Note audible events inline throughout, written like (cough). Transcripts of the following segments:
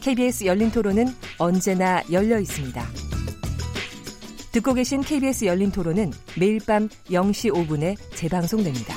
KBS 열린 토론은 언제나 열려 있습니다. 듣고 계신 KBS 열린 토론은 매일 밤 0시 5분에 재방송됩니다.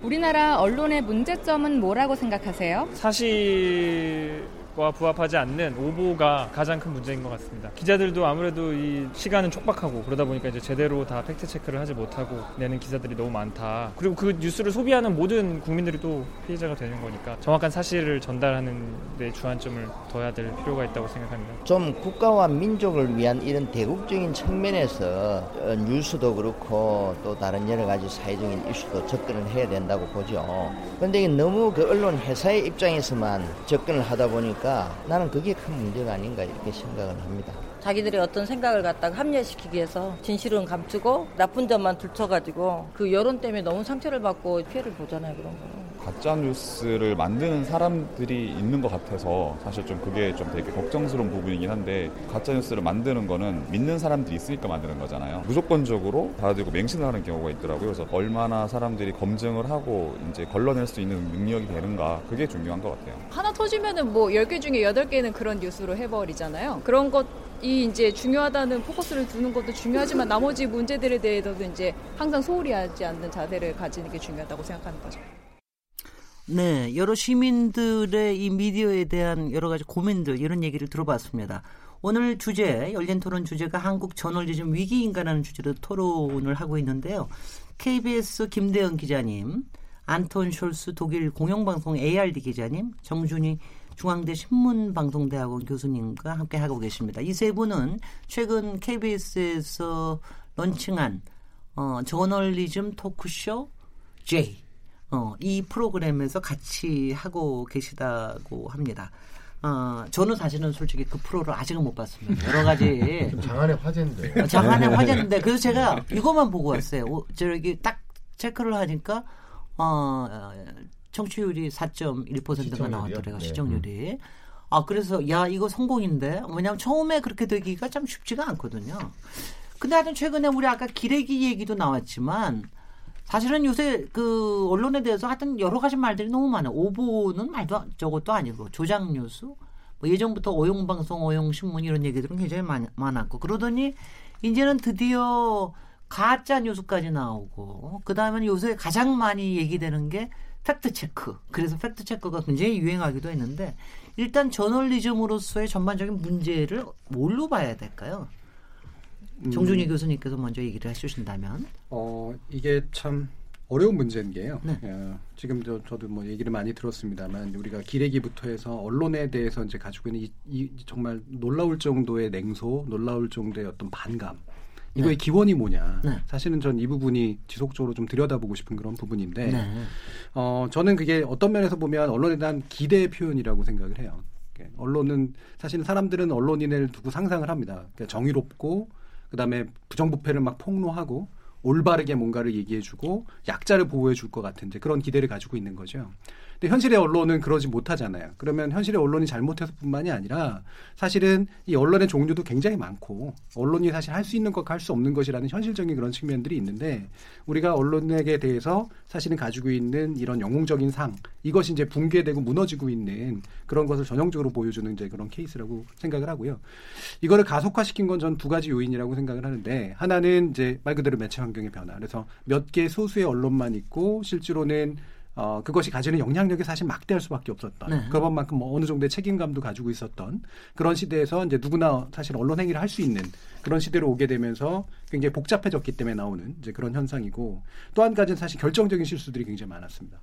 우리나라 언론의 문제점은 뭐라고 생각하세요? 사실과 부합하지 않는 오보가 가장 큰 문제인 것 같습니다. 기자들도 아무래도 이 시간은 촉박하고 그러다 보니까 이제 제대로 다 팩트 체크를 하지 못하고 내는 기사들이 너무 많다. 그리고 그 뉴스를 소비하는 모든 국민들이 또 피해자가 되는 거니까 정확한 사실을 전달하는 데 주안점을 둬야 될 필요가 있다고 생각합니다. 좀 국가와 민족을 위한 이런 대국적인 측면에서 어, 뉴스도 그렇고 또 다른 여러 가지 사회적인 이슈도 접근을 해야 된다고 보죠. 그런데 너무 그 언론 회사의 입장에서만 접근을 하다 보니까 보니까 나는 그게 큰 문제가 아닌가 이렇게 생각을 합니다. 자기들의 어떤 생각을 갖다가 합리화시키기 위해서 진실은 감추고 나쁜 점만 들춰가지고 그 여론 때문에 너무 상처를 받고 피해를 보잖아요 그런 거. 가짜 뉴스를 만드는 사람들이 있는 것 같아서 사실 좀 그게 좀 되게 걱정스러운 부분이긴 한데 가짜 뉴스를 만드는 거는 믿는 사람들이 있으니까 만드는 거잖아요. 무조건적으로 받아들이고 맹신을 하는 경우가 있더라고요. 그래서 얼마나 사람들이 검증을 하고 이제 걸러낼 수 있는 능력이 되는가 그게 중요한 것 같아요. 하나 터지면은 뭐 10개 중에 8개는 그런 뉴스로 해버리잖아요. 그런 것 이 이제 중요하다는 포커스를 두는 것도 중요하지만 나머지 문제들에 대해서도 이제 항상 소홀히 하지 않는 자세를 가지는 게 중요하다고 생각하는 거죠. 네, 여러 시민들의 이 미디어에 대한 여러 가지 고민들 이런 얘기를 들어봤습니다. 오늘 주제 열린 토론 주제가 한국 저널리즘 위기인가라는 주제로 토론을 하고 있는데요. KBS 김대현 기자님, 안톤 숄스 독일 공영방송 ARD 기자님, 정준희 중앙대 신문방송대학원 교수님과 함께 하고 계십니다. 이 세 분은 최근 KBS에서 런칭한 어, 저널리즘 토크쇼 J 어, 이 프로그램에서 같이 하고 계시다고 합니다. 어, 저는 사실은 솔직히 그 프로를 아직은 못 봤습니다. 여러 가지. 장안의 화제인데. 어, 장안의 화제인데. 그래서 제가 이것만 보고 왔어요. 오, 저기 딱 체크를 하니까, 어, 청취율이 4.1%가 나왔더래요. 네. 시청률이. 음. 아, 그래서, 야, 이거 성공인데? 왜냐면 처음에 그렇게 되기가 참 쉽지가 않거든요. 근데 하여튼 최근에 우리 아까 기레기 얘기도 나왔지만, 사실은 요새 그 언론에 대해서 하여튼 여러 가지 말들이 너무 많아요. 오보는 말도 저것도 아니고 조작 뉴스, 뭐 예전부터 오용 방송, 오용 신문 이런 얘기들은 굉장히 많, 많았고 그러더니 이제는 드디어 가짜 뉴스까지 나오고 그다음에 요새 가장 많이 얘기되는 게 팩트 체크. 그래서 팩트 체크가 굉장히 유행하기도 했는데 일단 저널리즘으로서의 전반적인 문제를 뭘로 봐야 될까요? 정준희 음. 교수님께서 먼저 얘기를 해주신다면. 어 이게 참 어려운 문제인 게요. 네. 어, 지금 저, 저도 뭐 얘기를 많이 들었습니다만 우리가 기레기부터 해서 언론에 대해서 이제 가지고 있는 이, 이 정말 놀라울 정도의 냉소, 놀라울 정도의 어떤 반감. 이거의 네. 기원이 뭐냐. 네. 사실은 전 이 부분이 지속적으로 좀 들여다보고 싶은 그런 부분인데, 네. 어, 저는 그게 어떤 면에서 보면 언론에 대한 기대의 표현이라고 생각을 해요. 언론은 사실은 사람들은 언론인을 두고 상상을 합니다. 그러니까 정의롭고 그다음에 부정부패를 막 폭로하고 올바르게 뭔가를 얘기해주고 약자를 보호해줄 것 같은 이제 그런 기대를 가지고 있는 거죠. 현실의 언론은 그러지 못하잖아요. 그러면 현실의 언론이 잘못해서뿐만이 아니라 사실은 이 언론의 종류도 굉장히 많고 언론이 사실 할 수 있는 것과 할 수 없는 것이라는 현실적인 그런 측면들이 있는데 우리가 언론에게 대해서 사실은 가지고 있는 이런 영웅적인 상 이것이 이제 붕괴되고 무너지고 있는 그런 것을 전형적으로 보여주는 이제 그런 케이스라고 생각을 하고요. 이거를 가속화시킨 건 전 두 가지 요인이라고 생각을 하는데 하나는 이제 말 그대로 매체 환경의 변화. 그래서 몇 개 소수의 언론만 있고 실제로는 어, 그것이 가지는 영향력이 사실 막대할 수밖에 없었던 네. 그것만큼 뭐 어느 정도의 책임감도 가지고 있었던 그런 시대에서 이제 누구나 사실 언론 행위를 할 수 있는 그런 시대로 오게 되면서 굉장히 복잡해졌기 때문에 나오는 이제 그런 현상이고 또 한 가지는 사실 결정적인 실수들이 굉장히 많았습니다.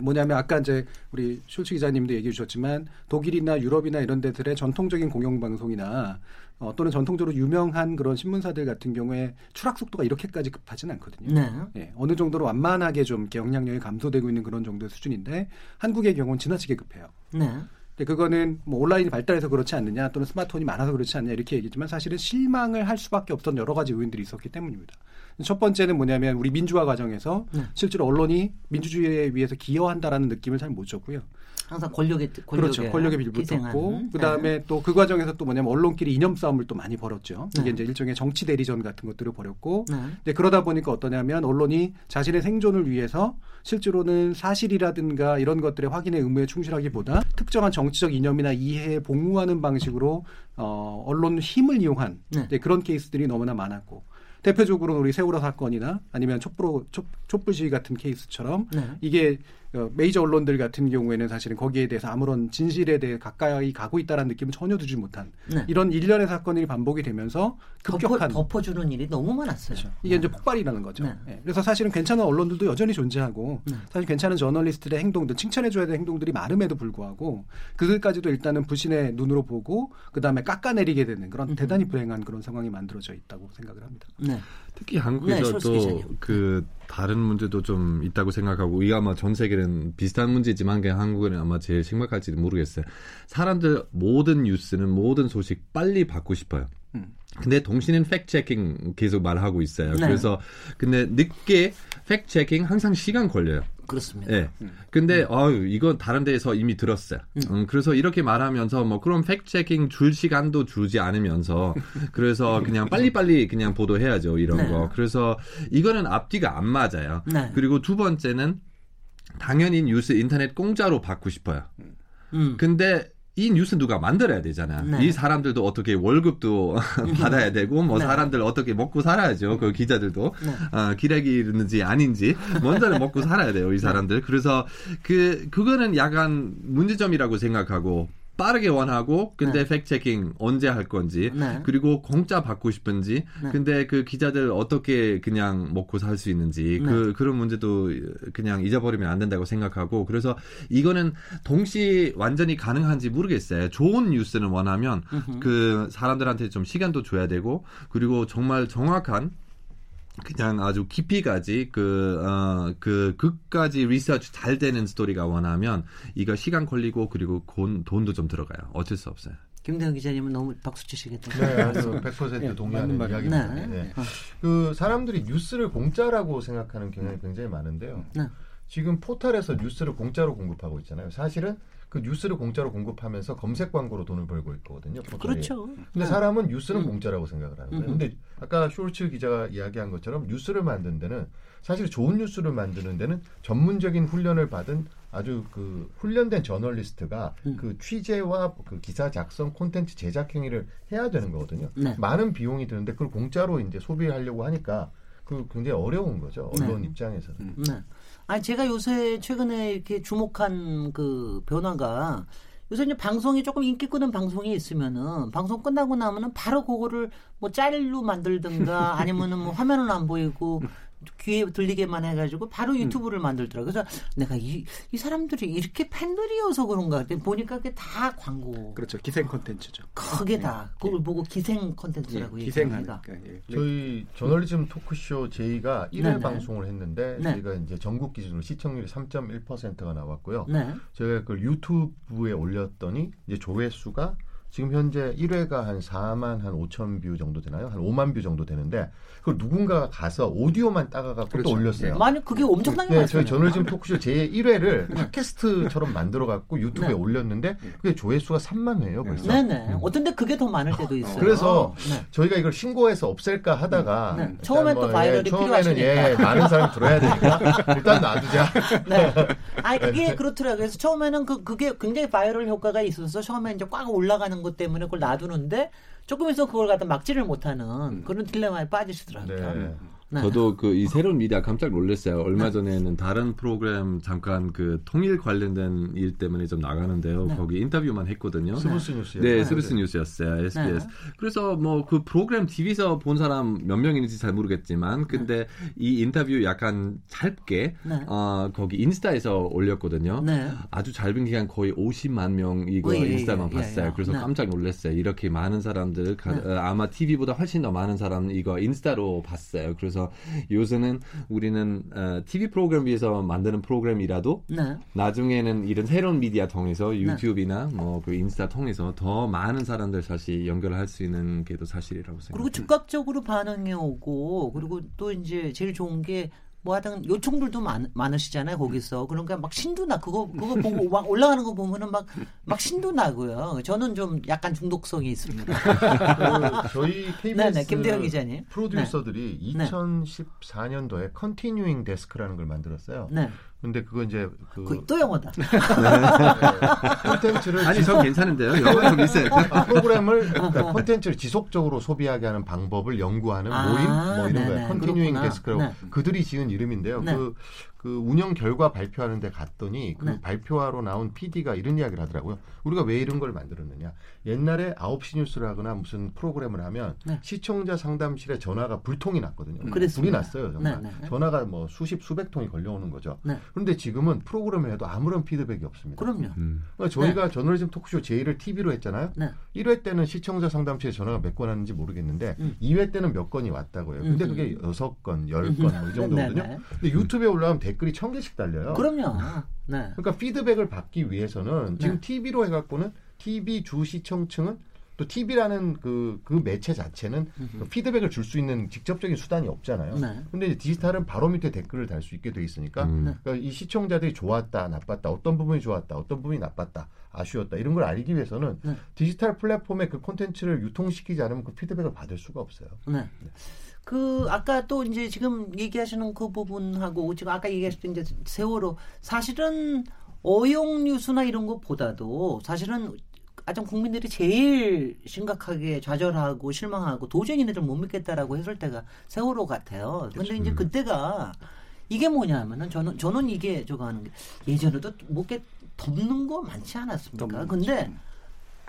뭐냐면 아까 이제 우리 슐츠 기자님도 얘기해 주셨지만 독일이나 유럽이나 이런 데들의 전통적인 공영 방송이나 어, 또는 전통적으로 유명한 그런 신문사들 같은 경우에 추락 속도가 이렇게까지 급하지는 않거든요. 네. 예, 어느 정도로 완만하게 좀 영향력이 감소되고 있는 그런 정도의 수준인데 한국의 경우는 지나치게 급해요. 네. 근데 그거는 뭐 온라인이 발달해서 그렇지 않느냐 또는 스마트폰이 많아서 그렇지 않느냐 이렇게 얘기했지만 사실은 실망을 할 수밖에 없던 여러 가지 요인들이 있었기 때문입니다. 첫 번째는 뭐냐면 우리 민주화 과정에서 네. 실제로 언론이 민주주의에 위해서 기여한다라는 느낌을 잘 못 줬고요. 항상 권력의 권력에 그렇죠. 권력에 빌붙었고 그다음에 네. 또그 과정에서 또 뭐냐면 언론끼리 이념 싸움을 또 많이 벌였죠. 네. 이게 이제 일종의 정치 대리전 같은 것들을 벌였고 네. 그러다 보니까 어떠냐면 언론이 자신의 생존을 위해서 실제로는 사실이라든가 이런 것들의 확인의 의무에 충실하기보다 특정한 정치적 이념이나 이해에 복무하는 방식으로 어 언론 힘을 이용한 네. 그런 케이스들이 너무나 많았고 대표적으로 우리 세월호 사건이나 아니면 촛불 촛불 시위 같은 케이스처럼 네. 이게 어, 메이저 언론들 같은 경우에는 사실은 거기에 대해서 아무런 진실에 대해 가까이 가고 있다는 느낌을 전혀 두지 못한 네. 이런 일련의 사건이 반복이 되면서 급격한 덮어, 주는 일이 너무 많았어요. 그렇죠. 이게 네. 이제 폭발이라는 거죠. 네. 네. 그래서 사실은 괜찮은 언론들도 여전히 존재하고 네. 사실 괜찮은 저널리스트의 행동들 칭찬해줘야 될 행동들이 많음에도 불구하고 그들까지도 일단은 부신의 눈으로 보고 그 다음에 깎아내리게 되는 그런 음. 대단히 불행한 그런 상황이 만들어져 있다고 생각을 합니다. 네. 특히 한국에서 또그 다른 문제도 좀 있다고 생각하고 이게 아마 전 세계는 비슷한 문제지만 그냥 한국은 아마 제일 심각할지도 모르겠어요. 사람들 모든 뉴스는 모든 소식 빨리 받고 싶어요. 음. 근데 동시는 팩 체킹 계속 말하고 있어요. 네. 그래서 근데 늦게 팩 체킹 항상 시간 걸려요. 그렇습니다. 네. 근데 음. 아유 이건 다른 데에서 이미 들었어요. 음. 음, 그래서 이렇게 말하면서 뭐 그럼 팩 체킹 줄 시간도 주지 않으면서 (laughs) 그래서 그냥 빨리빨리 그냥 보도해야죠 이런 네. 거. 그래서 이거는 앞뒤가 안 맞아요. 네. 그리고 두 번째는 당연히 뉴스 인터넷 공짜로 받고 싶어요. 음. 근데 이 뉴스 누가 만들어야 되잖아. 네. 이 사람들도 어떻게 월급도 (laughs) 받아야 되고, 뭐 네. 사람들 어떻게 먹고 살아야죠. 그 기자들도 네. 어, 기레기인지 아닌지 먼저는 먹고 살아야 돼요. 이 사람들. 그래서 그 그거는 약간 문제점이라고 생각하고 빠르게 원하고 근데 네. 팩 체킹 언제 할 건지 네. 그리고 공짜 받고 싶은지 네. 근데 그 기자들 어떻게 그냥 먹고 살 수 있는지 네. 그 그런 문제도 그냥 잊어버리면 안 된다고 생각하고 그래서 이거는 동시 완전히 가능한지 모르겠어요. 좋은 뉴스는 원하면 그 사람들한테 좀 시간도 줘야 되고 그리고 정말 정확한 그냥 아주 깊이까지 그, 어, 그, 끝까지 리서치 잘 되는 스토리가 원하면 이거 시간 걸리고 그리고 돈, 돈도 좀 들어가요. 어쩔 수 없어요. 김대현 기자님은 너무 박수 치시겠다. 네, 아주 100% 네, 동의하는 이야기입니다. 네. 네. 어. 그 사람들이 뉴스를 공짜라고 생각하는 경향이 굉장히 많은데요. 네. 지금 포털에서 뉴스를 공짜로 공급하고 있잖아요. 사실은 그 뉴스를 공짜로 공급하면서 검색 광고로 돈을 벌고 있거든요. 포털이. 그렇죠. 근데 네. 사람은 뉴스는 음. 공짜라고 생각을 하는 거예요. 음. 근데 아까 쇼츠 기자가 이야기한 것처럼 뉴스를 만든 데는 사실 좋은 뉴스를 만드는 데는 전문적인 훈련을 받은 아주 그 훈련된 저널리스트가 음. 그 취재와 그 기사 작성 콘텐츠 제작 행위를 해야 되는 거거든요. 네. 많은 비용이 드는데 그걸 공짜로 이제 소비하려고 하니까 그 굉장히 어려운 거죠. 언론 네. 입장에서는. 음. 네. 아니 제가 요새 최근에 이렇게 주목한 그 변화가 요새 이제 방송이 조금 인기 끄는 방송이 있으면은 방송 끝나고 나면은 바로 그거를 뭐 짤로 만들든가 아니면은 뭐 화면은 안 보이고 귀에 들리게만 해가지고 바로 음. 유튜브를 음. 만들더라고요. 그래서 내가 이, 이 사람들이 이렇게 팬들이어서 그런가 보니까 그게 다 광고. 그렇죠. 기생 콘텐츠죠. 그게 다 네. 그걸 네. 보고 기생 콘텐츠라고 네. 얘기합니다. 예. 저희 저널리즘 토크쇼 제이가 1회 네네. 방송을 했는데 네. 저희가 이제 전국 기준으로 시청률이 3.1%가 나왔고요. 네. 저희가 그걸 유튜브에 올렸더니 이제 조회수가 지금 현재 1회가 한 4만 한 5천 뷰 정도 되나요? 한 5만 뷰 정도 되는데 그걸 누군가가 가서 오디오만 따가갖고 그렇죠. 또 올렸어요. 네. 많이 그게 엄청나게 네, 많아요. 저희 저널리즘 토크쇼 제 1회를 팟캐스트처럼 만들어갖고 유튜브에 네. 올렸는데 그게 조회수가 3만 회예요 벌써. 네네. 음. 어떤데 그게 더 많을 때도 있어요. 그래서 네. 저희가 이걸 신고해서 없앨까 하다가 네. 처음엔 뭐, 또 viral이 예, 처음에는 예, 많은 사람이 들어야 되니까 일단 놔두자. (laughs) 네. 아니 (laughs) 그게 네. 그렇더라고요. 그래서 처음에는 그 그게 굉장히 바이럴 효과가 있어서 처음에 이제 꽉 올라가는 것 때문에 그걸 놔두는데 조금 있어 그걸 갖다 막지를 못하는 음. 그런 딜레마에 빠지시더라고요. 네. 네. 저도 그 이 새로운 미디어 깜짝 놀랐어요. 얼마 네. 전에는 다른 프로그램 잠깐 그 통일 관련된 일 때문에 좀 나가는데요. 네. 거기 인터뷰만 했거든요. 스브스 뉴스. 네, 스브스 뉴스였어요. SBS. 그래서 뭐 그 프로그램 TV에서 본 사람 몇 명인지 잘 모르겠지만 근데 이 인터뷰 약간 짧게 어, 거기 인스타에서 올렸거든요. 아주 짧은 기간 거의 50만 명 이거 예, 인스타만 예, 봤어요. 예, 그래서 깜짝 놀랐어요. 이렇게 많은 사람들 가, 어, 아마 TV보다 훨씬 더 많은 사람 이거 인스타로 봤어요. 그래서 그래서 요새는 우리는 어, TV 프로그램 위해서 만드는 프로그램이라도 네. 나중에는 이런 새로운 미디어 통해서 유튜브나 뭐그 인스타 통해서 더 많은 사람들 사실 연결할 수 있는 게 또 사실이라고 생각합니다. 그리고 즉각적으로 반응이 오고 그리고 또 이제 제일 좋은 게 뭐 하여튼 요청들도 많, 많으시잖아요 거기서 그러니까 막 신도 나 그거 그거 보고 (laughs) 막 올라가는 거 보면은 막 막 신도 나고요 저는 좀 약간 중독성이 있습니다 그 저희 (laughs) KBS 네네, 김대영 기자님. 프로듀서들이 네. 2014년도에 continuing desk라는 걸 만들었어요. 네. 근데 그거 이제 그 그, 또 영어다 콘텐츠를 아니 전 괜찮은데요. 영어 좀 있어요. 아, 프로그램을 (laughs) 그러니까 콘텐츠를 지속적으로 소비하게 하는 방법을 연구하는 아, 모임 뭐 이런 네네. 거예요. continuing. desk라고 네. 그들이 지은 이름인데요. 네. 그, 그 운영 결과 발표하는 데 갔더니 그 네. 발표하러 나온 PD가 이런 이야기를 하더라고요. 우리가 왜 이런 걸 만들었느냐. 옛날에 9시 뉴스를 하거나 무슨 프로그램을 하면 네. 시청자 상담실에 전화가 불통이 났거든요. 불이 그랬습니다. 났어요. 정말. 네, 네, 네. 전화가 뭐 수십 수백 통이 걸려오는 거죠. 네. 그런데 지금은 프로그램을 해도 아무런 피드백이 없습니다. 그럼요 음. 그러니까 저희가 저널리즘 토크쇼 제1을 TV로 했잖아요. 네. 1회 때는 시청자 상담실에 전화가 몇 건 왔는지 모르겠는데 음. 2회 때는 몇 건이 왔다고요. 근데 음. 그게 6건, 10건 뭐 이 정도거든요. (laughs) 네, 네. 근데 유튜브에 올라가면 댓글이 1000개씩 달려요. 그럼요 네. 그러니까 피드백을 받기 위해서는 지금 네. TV로 해갖고는 TV 주 시청층은 또 TV라는 그, 그 매체 자체는 그 피드백을 줄 수 있는 직접적인 수단이 없잖아요. 네. 근데 이제 디지털은 바로 밑에 댓글을 달 수 있게 돼 있으니까 음. 그러니까 이 시청자들이 좋았다, 나빴다, 어떤 부분이 좋았다, 어떤 부분이 나빴다, 아쉬웠다 이런 걸 알기 위해서는 네. 디지털 플랫폼에 그 콘텐츠를 유통시키지 않으면 그 피드백을 받을 수가 없어요. 네. 그 아까 또 이제 지금 얘기하시는 그 부분하고 지금 아까 얘기하셨던 이제 세월호 사실은 어용 뉴스나 이런 것보다도 사실은 가장 국민들이 제일 심각하게 좌절하고 실망하고 도저히 얘네들 못 믿겠다라고 했을 때가 세월호 같아요. 근데 이제 그때가 이게 뭐냐면은 저는 저는 이게 저거 하는 게 예전에도 뭐게 덮는 거 많지 않았습니까? 근데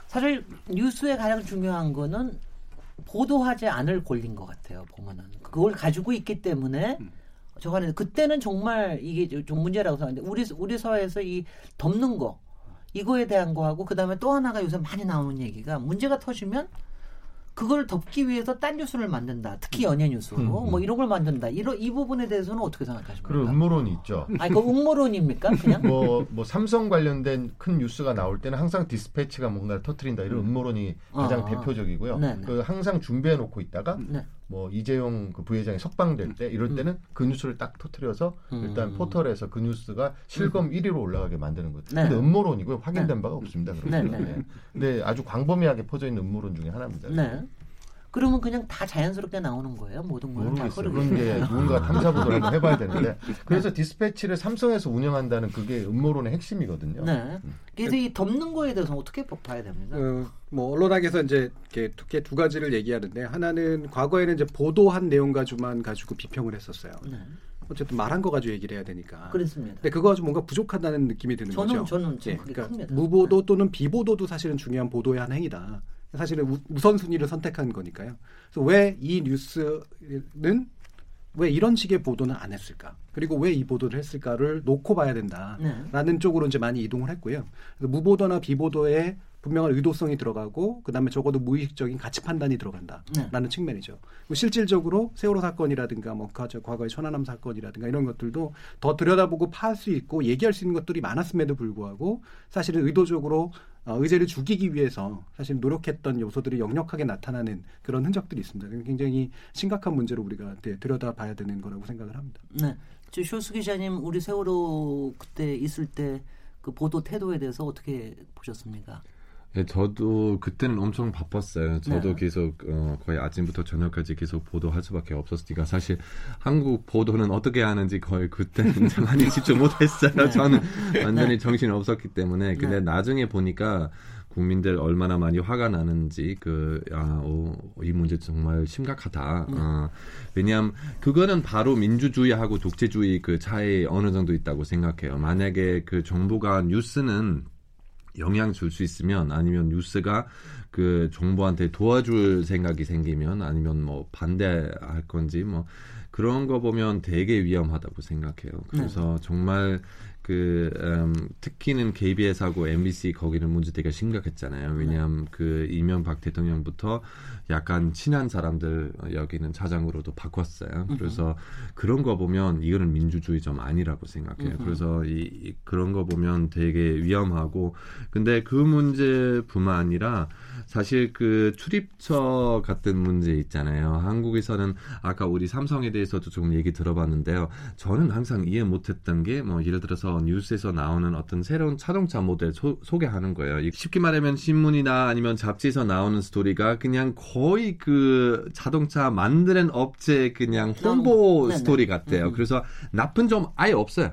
사실 뉴스의 가장 중요한 거는 보도하지 않을 권리인 것 같아요. 보면은 그걸 가지고 있기 때문에 저거 하는 그때는 정말 이게 좀 문제라고 생각하는데 우리 우리 사회에서 이 덮는 거 이거에 대한 거하고 그다음에 또 하나가 요새 많이 나오는 얘기가 문제가 터지면 그걸 덮기 위해서 딴 뉴스를 만든다. 특히 연예 뉴스로 뭐 이런 걸 만든다. 이런 이 부분에 대해서는 어떻게 생각하십니까? 그런 음모론이 있죠. 아니 그 음모론입니까? 그냥 뭐, 뭐 삼성 관련된 큰 뉴스가 나올 때는 항상 디스패치가 뭔가를 터트린다 이런 음모론이 가장 아, 대표적이고요. 네, 네. 그 항상 준비해 놓고 있다가 네. 뭐 이재용 그 부회장이 석방될 때 이럴 때는 그 뉴스를 딱 터트려서 일단 음. 포털에서 그 뉴스가 실검 1위로 올라가게 만드는 거죠. 네. 근데 음모론이고요. 확인된 네. 바가 없습니다. 그런 네. 네. 네. 아주 광범위하게 퍼져 있는 음모론 중에 하나입니다. 네. 그러면 그냥 다 자연스럽게 나오는 거예요? 모든 거는 다 모르겠어요. 흐르게. 그런 게 (laughs) 누군가 탐사보도를 한번 해봐야 되는데 (laughs) 그래서 디스패치를 삼성에서 운영한다는 그게 음모론의 핵심이거든요. 네. 그래서 이 덮는 거에 대해서 어떻게 봐야 됩니까? 어, 뭐 언론학에서 이제 이렇게 두, 두 가지를 얘기하는데 하나는 과거에는 이제 보도한 내용 가지고만 가지고 비평을 했었어요. 네. 어쨌든 말한 거 가지고 얘기를 해야 되니까. 그렇습니다. 근데 그거 가지고 뭔가 부족하다는 느낌이 드는 저는 거죠. 저는 좀 예, 그러니까 큽니다. 무보도 또는 비보도도 사실은 중요한 보도의 한 행위다. 사실은 우, 우선순위를 선택한 거니까요. 그래서 왜 이 뉴스는 왜 이런 식의 보도는 안 했을까? 그리고 왜 이 보도를 했을까를 놓고 봐야 된다라는 네. 쪽으로 이제 많이 이동을 했고요. 그래서 무보도나 비보도에 분명한 의도성이 들어가고 그다음에 적어도 무의식적인 가치 판단이 들어간다라는 네. 측면이죠. 실질적으로 세월호 사건이라든가 뭐 과- 과거의 천안함 사건이라든가 이런 것들도 더 들여다보고 파할 수 있고 얘기할 수 있는 것들이 많았음에도 불구하고 사실은 의도적으로 어, 의제를 죽이기 위해서 사실 노력했던 요소들이 역력하게 나타나는 그런 흔적들이 있습니다. 굉장히 심각한 문제로 우리가 네, 들여다봐야 되는 거라고 생각을 합니다. 네. 저 쇼스 기자님 우리 세월호 그때 있을 때 그 보도 태도에 대해서 어떻게 보셨습니까? 예, 저도 그때는 엄청 바빴어요. 저도 네. 계속 어, 거의 아침부터 저녁까지 계속 보도할 수밖에 없었으니까 사실 한국 보도는 어떻게 하는지 거의 그때는 (laughs) 많이 집중 못했어요. 네. 저는 완전히 정신이 없었기 때문에 근데 네. 나중에 보니까 국민들 얼마나 많이 화가 나는지 그아이 문제 정말 심각하다. 네. 어, 왜냐하면 그거는 바로 민주주의하고 독재주의 그 차이 어느 정도 있다고 생각해요. 만약에 그 정부가 뉴스는 영향 줄 수 있으면 아니면 뉴스가 그 정부한테 도와줄 생각이 생기면 아니면 뭐 반대할 건지 뭐 그런 거 보면 되게 위험하다고 생각해요. 그래서 네. 정말 그 음, 특히는 KBS하고 MBC 거기는 문제 되게 심각했잖아요. 왜냐하면 네. 그 이명박 대통령부터 약간 친한 사람들 여기는 차장으로도 바꿨어요. 그래서 그런 거 보면 이거는 민주주의 좀 아니라고 생각해요. 그래서 이, 이 그런 거 보면 되게 위험하고 근데 그 문제뿐만 아니라 사실 그 출입처 같은 문제 있잖아요. 한국에서는 아까 우리 삼성에 대해서도 좀 얘기 들어봤는데요. 저는 항상 이해 못했던 게 뭐 예를 들어서 뉴스에서 나오는 어떤 새로운 자동차 모델 소, 개하는 거예요. 쉽게 말하면 신문이나 아니면 잡지에서 나오는 스토리가 그냥 거의 그 자동차 만드는 업체 그냥 홍보 네 스토리 같아요. 그래서 나쁜 점 아예 없어요.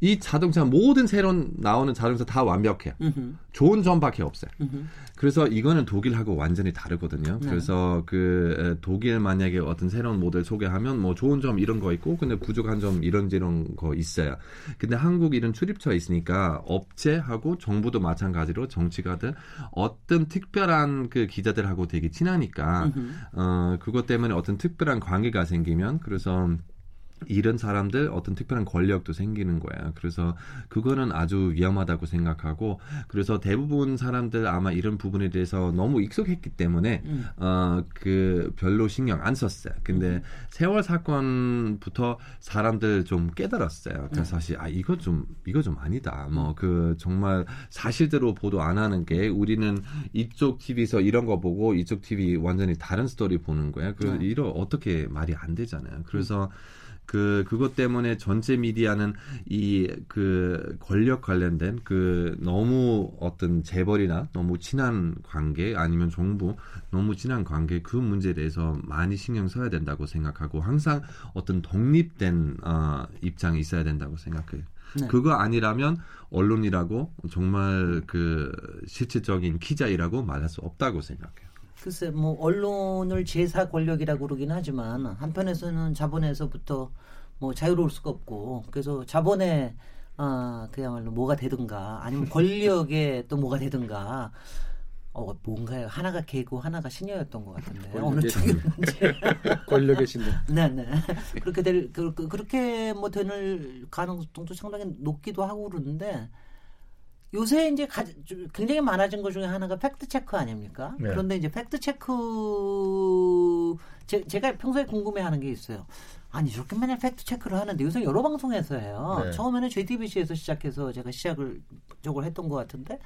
이 자동차 모든 새로운 나오는 자동차 다 완벽해요. 좋은 점밖에 없어요. 그래서 이거는 독일하고 완전히 다르거든요. 네. 그래서 그 독일 만약에 어떤 새로운 모델 소개하면 뭐 좋은 점 이런 거 있고 근데 부족한 점 이런 이런 거 있어요. 근데 한국 이런 출입처 있으니까 업체하고 정부도 마찬가지로 정치가들 어떤 특별한 그 기자들하고 되게 친하니까 어 그것 때문에 어떤 특별한 관계가 생기면 그래서 이런 사람들 어떤 특별한 권력도 생기는 거야. 그래서 그거는 아주 위험하다고 생각하고 그래서 대부분 사람들 아마 이런 부분에 대해서 너무 익숙했기 때문에 음. 어그 별로 신경 안 썼어요. 근데 음. 세월 사건부터 사람들 좀 깨달았어요. 그래서 네. 사실 아 이거 좀 이거 좀 아니다. 뭐 그 정말 사실대로 보도 안 하는 게 우리는 이쪽 TV에서 이런 거 보고 이쪽 TV 완전히 다른 스토리 보는 거야. 그 네. 이런 어떻게 말이 안 되잖아요. 그래서 음. 그 그것 때문에 전체 미디어는 이 그 권력 관련된 그 너무 어떤 재벌이나 너무 친한 관계 아니면 정부 너무 친한 관계 그 문제에 대해서 많이 신경 써야 된다고 생각하고 항상 어떤 독립된 어, 입장이 있어야 된다고 생각해요. 네. 그거 아니라면 언론이라고 정말 그 실질적인 기자이라고 말할 수 없다고 생각해요. 글쎄 뭐 언론을 제사 권력이라고 그러긴 하지만 한편에서는 자본에서부터 뭐 자유로울 수가 없고 그래서 자본에 아 그야말로 뭐가 되든가 아니면 (laughs) 권력에 또 뭐가 되든가 어 뭔가요? 하나가 개고 하나가 시녀였던 것 같은데. 어느 쪽이었는지 권력의 시녀 (laughs) 네네. 그렇게 될 그, 그, 그렇게 뭐 되는 가능성도 상당히 높기도 하고 그러는데 요새 이제 가, 굉장히 많아진 것 중에 하나가 팩트 체크 아닙니까? 네. 그런데 이제 팩트 체크 제, 제가 평소에 궁금해하는 게 있어요. 아니 저렇게 맨날 팩트 체크를 하는데 요새 여러 방송에서 해요. 네. 처음에는 JTBC에서 시작해서 제가 시작을 저걸 했던 것 같은데.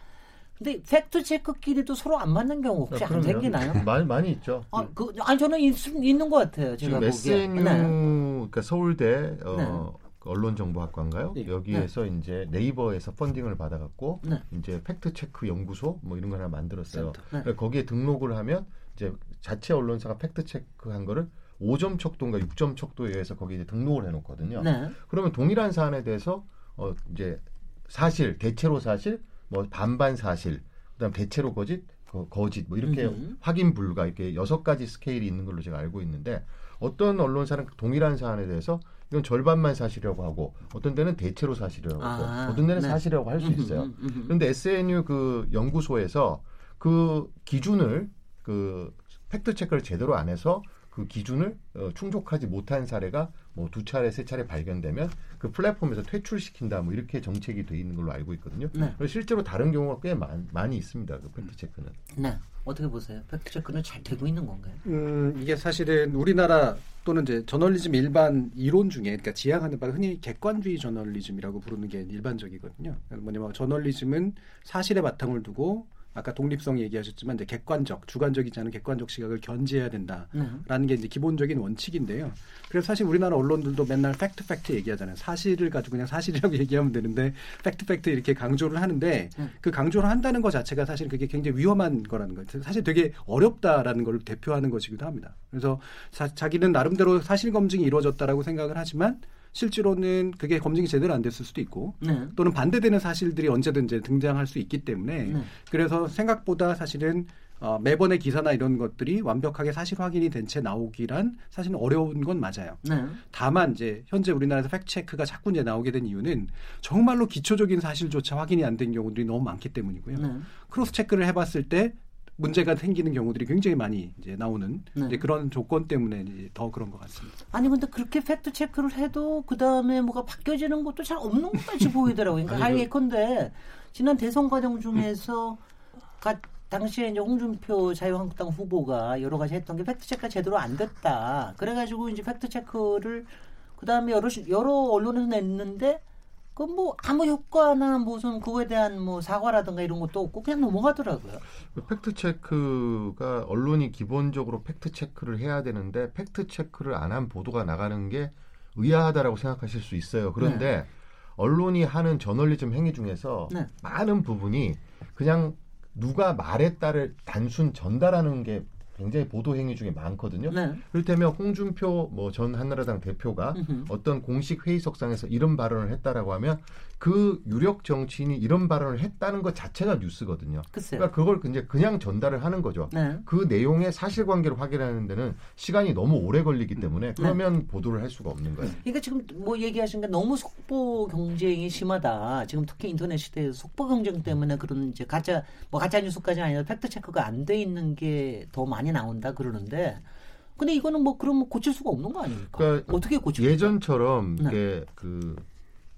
근데 팩트 체크끼리도 서로 안 맞는 경우 혹시 안 생기나요? (laughs) 많이 많이 있죠. 아, 그, 아니 저는 있, 있는 것 같아요. 제가 지금 SNU 네. 그러니까 서울대 어, 네. 언론정보학과인가요? 네. 여기에서 네. 이제 네이버에서 펀딩을 받아갖고 네. 이제 팩트 체크 연구소 뭐 이런 거 하나 만들었어요. 네. 거기에 등록을 하면 이제 자체 언론사가 팩트 체크한 거를 5점 척도인가 6점 척도에 의해서 거기에 이제 등록을 해놓거든요. 네. 그러면 동일한 사안에 대해서 어 이제 사실, 대체로 사실, 뭐 반반 사실, 그다음 대체로 거짓, 거 짓 뭐 이렇게 음 확인 불가 이렇게 여섯 가지 스케일이 있는 걸로 제가 알고 있는데 어떤 언론사는 동일한 사안에 대해서 이건 절반만 사실이라고 하고 어떤 데는 대체로 사실이라고 하고 아, 어떤 데는 네. 사실이라고 할 수 있어요. 그런데 SNU 그 연구소에서 그 기준을 그 팩트 체크를 제대로 안 해서 그 기준을 어, 충족하지 못한 사례가 뭐 두 차례 세 차례 발견되면 그 플랫폼에서 퇴출시킨다 뭐 이렇게 정책이 돼 있는 걸로 알고 있거든요. 네. 실제로 다른 경우가 꽤 많, 많이 있습니다. 그 팩트 체크는. 네. 어떻게 보세요? 팩트 체크는 잘 되고 있는 건가요? 음, 이게 사실은 우리나라 또는 이제 저널리즘 일반 이론 중에 그러니까 지향하는 바가 흔히 객관주의 저널리즘이라고 부르는 게 일반적이거든요. 뭐냐면 저널리즘은 사실에 바탕을 두고 아까 독립성 얘기하셨지만 이제 객관적, 주관적이지 않은 객관적 시각을 견지해야 된다라는 네. 게 이제 기본적인 원칙인데요. 그래서 사실 우리나라 언론들도 맨날 팩트 팩트 얘기하잖아요. 사실을 가지고 그냥 사실이라고 (laughs) 얘기하면 되는데 팩트 팩트 이렇게 강조를 하는데 네. 그 강조를 한다는 것 자체가 사실 그게 굉장히 위험한 거라는 거예요. 사실 되게 어렵다라는 걸 대표하는 것이기도 합니다. 그래서 사, 자기는 나름대로 사실 검증이 이루어졌다라고 생각을 하지만 실제로는 그게 검증이 제대로 안 됐을 수도 있고 네. 또는 반대되는 사실들이 언제든지 등장할 수 있기 때문에 네. 그래서 생각보다 사실은 어, 매번의 기사나 이런 것들이 완벽하게 사실 확인이 된 채 나오기란 사실은 어려운 건 맞아요. 네. 다만 이제 현재 우리나라에서 팩트 체크가 자꾸 이제 나오게 된 이유는 정말로 기초적인 사실조차 확인이 안 된 경우들이 너무 많기 때문이고요. 네. cross check를 해봤을 때 문제가 생기는 경우들이 굉장히 많이 이제 나오는 네. 이제 그런 조건 때문에 이제 더 그런 것 같습니다. 아니 근데 그렇게 팩트 체크를 해도 그 다음에 뭐가 바뀌어지는 것도 잘 없는 것 같이 보이더라고요. 그러니까 (laughs) 아니, 예컨대 지난 대선 과정 중에서 가, 당시에 이제 홍준표 자유한국당 후보가 여러 가지 했던 게 팩트 체크가 제대로 안 됐다. 그래가지고 이제 팩트 체크를 그 다음에 여러 여러 언론에서 냈는데 그뭐 아무 효과나 무슨 그거에 대한 뭐 사과라든가 이런 것도 없고 그냥 넘어가더라고요. 팩트 체크가 언론이 기본적으로 팩트 체크를 해야 되는데 팩트 체크를 안 한 보도가 나가는 게 의아하다라고 생각하실 수 있어요. 그런데 네. 언론이 하는 저널리즘 행위 중에서 네. 많은 부분이 그냥 누가 말했다를 단순 전달하는 게 굉장히 보도 행위 중에 많거든요. 네. 그렇다면 홍준표 뭐 전 한나라당 대표가 으흠. 어떤 공식 회의석상에서 이런 발언을 했다라고 하면 그 유력 정치인이 이런 발언을 했다는 것 자체가 뉴스거든요. 글쎄요. 그러니까 그걸 이제 그냥 전달을 하는 거죠. 네. 그 내용의 사실관계를 확인하는 데는 시간이 너무 오래 걸리기 때문에 네. 그러면 네. 보도를 할 수가 없는 거예요. 그러니까 지금 뭐 얘기하신 게 너무 속보 경쟁이 심하다. 지금 특히 인터넷 시대에서 속보 경쟁 때문에 그런 이제 가짜 뭐 가짜 뉴스까지 아니라 팩트 체크가 안 돼 있는 게 더 많이 나온다 그러는데 근데 이거는 뭐 그럼 고칠 수가 없는 거 아닙니까? 그러니까 어떻게 고칠 예전처럼 네. 그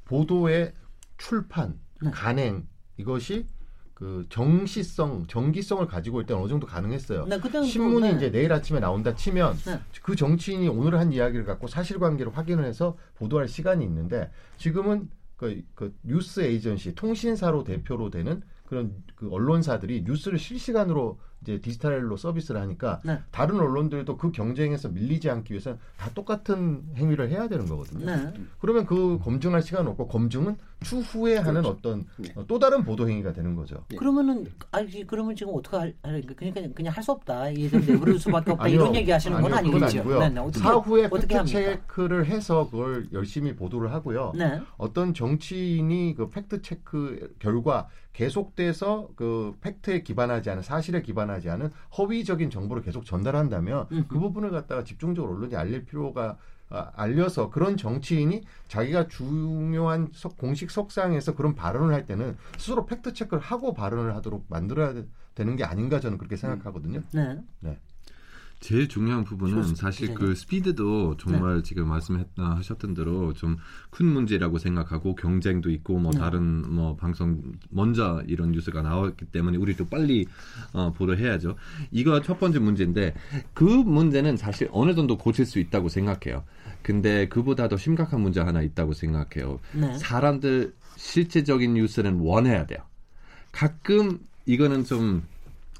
보도의 출판, 네. 간행 이것이 그 정시성, 정기성을 가지고 있을 어느 정도 가능했어요. 네, 신문이 네. 이제 내일 아침에 나온다 치면 네. 그 정치인이 오늘 한 이야기를 갖고 사실관계를 확인을 해서 보도할 시간이 있는데 지금은 그, 그 뉴스 에이전시 통신사로 대표로 되는 그런 그 언론사들이 뉴스를 실시간으로 이제 디지털로 서비스를 하니까 네. 다른 언론들도 그 경쟁에서 밀리지 않기 위해서 다 똑같은 행위를 해야 되는 거거든요. 네. 그러면 그 검증할 시간 없고 검증은 추후에 그렇죠. 하는 어떤 네. 또 다른 보도 행위가 되는 거죠. 네. 그러면은 아니 그러면 지금 어떻게 할 그러니까 그냥 할 수 없다. 얘들 내부를 수밖에 없다. 이런 얘기 하시는 건 아니죠. 아니고요. 네, 네, 어떻게, 사후에 팩트 체크를 해서 그걸 열심히 보도를 하고요. 네. 어떤 정치인이 그 팩트 체크 결과 계속돼서 그 팩트에 기반하지 않은 사실에 기반 하지 않은 허위적인 정보를 계속 전달한다면 음. 그 부분을 갖다가 집중적으로 언론이 알릴 필요가 아, 알려서 그런 정치인이 자기가 중요한 석, 공식 석상에서 그런 발언을 할 때는 스스로 팩트 체크를 하고 발언을 하도록 만들어야 되는 게 아닌가 저는 그렇게 생각하거든요. 네. 네. 제일 중요한 부분은 사실 그 스피드도 정말 네. 지금 말씀하셨던 대로 좀 큰 문제라고 생각하고 경쟁도 있고 뭐 네. 다른 뭐 방송 먼저 이런 뉴스가 나왔기 때문에 우리도 빨리 어, 보도해야죠. 이거 첫 번째 문제인데 그 문제는 사실 어느 정도 고칠 수 있다고 생각해요. 근데 그보다 더 심각한 문제 하나 있다고 생각해요. 네. 사람들 실제적인 뉴스는 원해야 돼요. 가끔 이거는 좀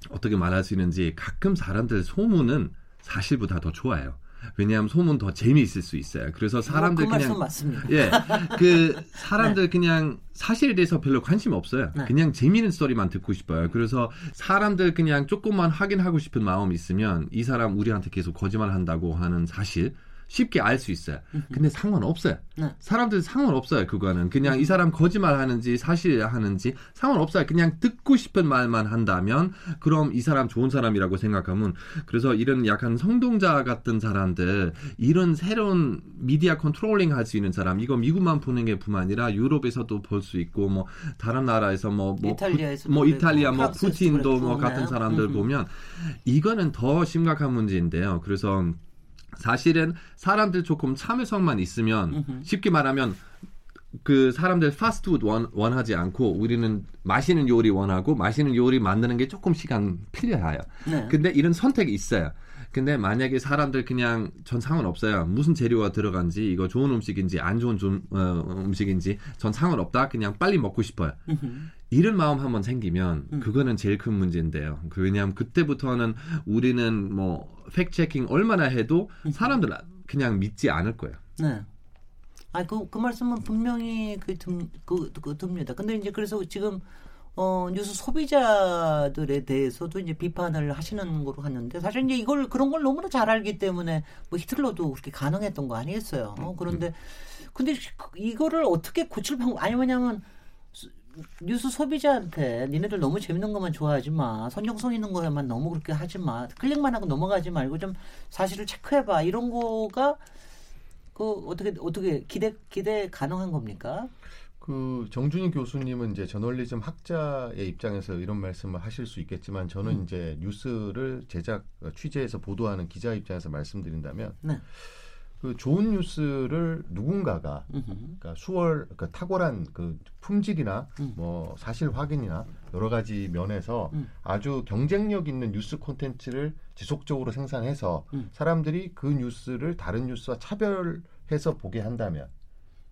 어떻게 말할 수 있는지 가끔 사람들 소문은 사실보다 더 좋아요. 왜냐하면 소문 더 재미있을 수 있어요. 그래서 뭐 사람들 그 그냥. 예, 그 (laughs) 사람들 네. 그냥 사실에 대해서 별로 관심 없어요. 네. 그냥 재미있는 스토리만 듣고 싶어요. 그래서 사람들 그냥 조금만 확인하고 싶은 마음이 있으면 이 사람 우리한테 계속 거짓말한다고 하는 사실 쉽게 알 수 있어요. 근데 상관없어요. 네. 사람들 상관없어요. 그거는 그냥 이 사람 거짓말 하는지 사실 하는지 상관없어요. 그냥 듣고 싶은 말만 한다면 그럼 이 사람 좋은 사람이라고 생각하면 그래서 이런 약간 선동자 같은 사람들 이런 새로운 미디어 controlling 할 수 있는 사람 이거 미국만 보는 게 뿐만 아니라 유럽에서도 볼 수 있고 뭐 다른 나라에서 뭐, 뭐 이탈리아에서 뭐 이탈리아 뭐 푸틴도 뭐 같은 사람들 보면 이거는 더 심각한 문제인데요. 그래서 사실은 사람들 조금 참을성만 있으면 쉽게 말하면 그 사람들 파스트푸드 원, 원하지 않고 우리는 맛있는 요리 원하고 맛있는 요리 만드는 게 조금 시간 필요해요. 네. 근데 이런 선택이 있어요. 근데 만약에 사람들 그냥 전 상관없어요. 무슨 재료가 들어간지 이거 좋은 음식인지 안 좋은 좀, 어, 음식인지 전 상관없다. 그냥 빨리 먹고 싶어요. 이런 마음 한번 생기면 음. 그거는 제일 큰 문제인데요. 그 왜냐하면 그때부터는 우리는 뭐 팩체킹 얼마나 해도 사람들 그냥 믿지 않을 거예요. 네. 아, 그, 그 말씀은 분명히 그, 듭, 그, 그, 듭니다. 근데 이제 그래서 지금, 어, 뉴스 소비자들에 대해서도 이제 비판을 하시는 거로 갔는데 사실 이제 이걸 그런 걸 너무나 잘 알기 때문에 뭐 히틀러도 그렇게 가능했던 거 아니겠어요. 어, 그런데, 근데 이거를 어떻게 고칠 방법, 아니, 왜냐면 뉴스 소비자한테 니네들 너무 재밌는 것만 좋아하지 마. 선정성 있는 거에만 너무 그렇게 하지 마. 클릭만 하고 넘어가지 말고 좀 사실을 체크해봐. 이런 거가 그 어떻게 어떻게 기대 기대 가능한 겁니까? 그 정준희 교수님은 이제 저널리즘 학자의 입장에서 이런 말씀을 하실 수 있겠지만 저는 음. 이제 뉴스를 제작 취재해서 보도하는 기자 입장에서 말씀드린다면 네. 그 좋은 뉴스를 누군가가 그러니까 수월 그러니까 탁월한 그 품질이나 음. 뭐 사실 확인이나 여러 가지 면에서 음. 아주 경쟁력 있는 뉴스 콘텐츠를 지속적으로 생산해서 음. 사람들이 그 뉴스를 다른 뉴스와 차별해서 보게 한다면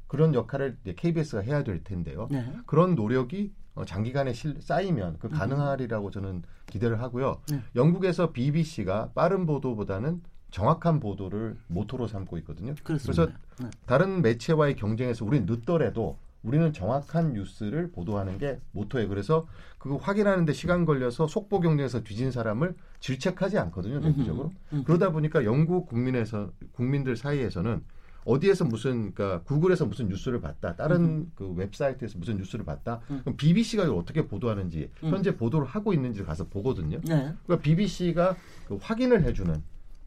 그런 역할을 이제 KBS가 해야 될 텐데요. 네. 그런 노력이 어, 장기간에 실, 쌓이면 그 음. 가능하리라고 저는 기대를 하고요. 네. 영국에서 BBC가 빠른 보도보다는 정확한 보도를 모토로 삼고 있거든요. 그렇습니다. 그래서 네. 다른 매체와의 경쟁에서 우리는 늦더라도 우리는 정확한 뉴스를 보도하는 게 모토예요. 그래서 그거 확인하는데 시간 걸려서 속보 경쟁에서 뒤진 사람을 질책하지 않거든요, 대표적으로. 그러다 보니까 영국 국민에서 국민들 사이에서는 어디에서 무슨 그러니까 구글에서 무슨 뉴스를 봤다, 다른 음. 그 웹사이트에서 무슨 뉴스를 봤다. 음. 그럼 BBC가 이걸 어떻게 보도하는지 음. 현재 보도를 하고 있는지 가서 보거든요. 네. 그러니까 BBC가 그 확인을 해주는 그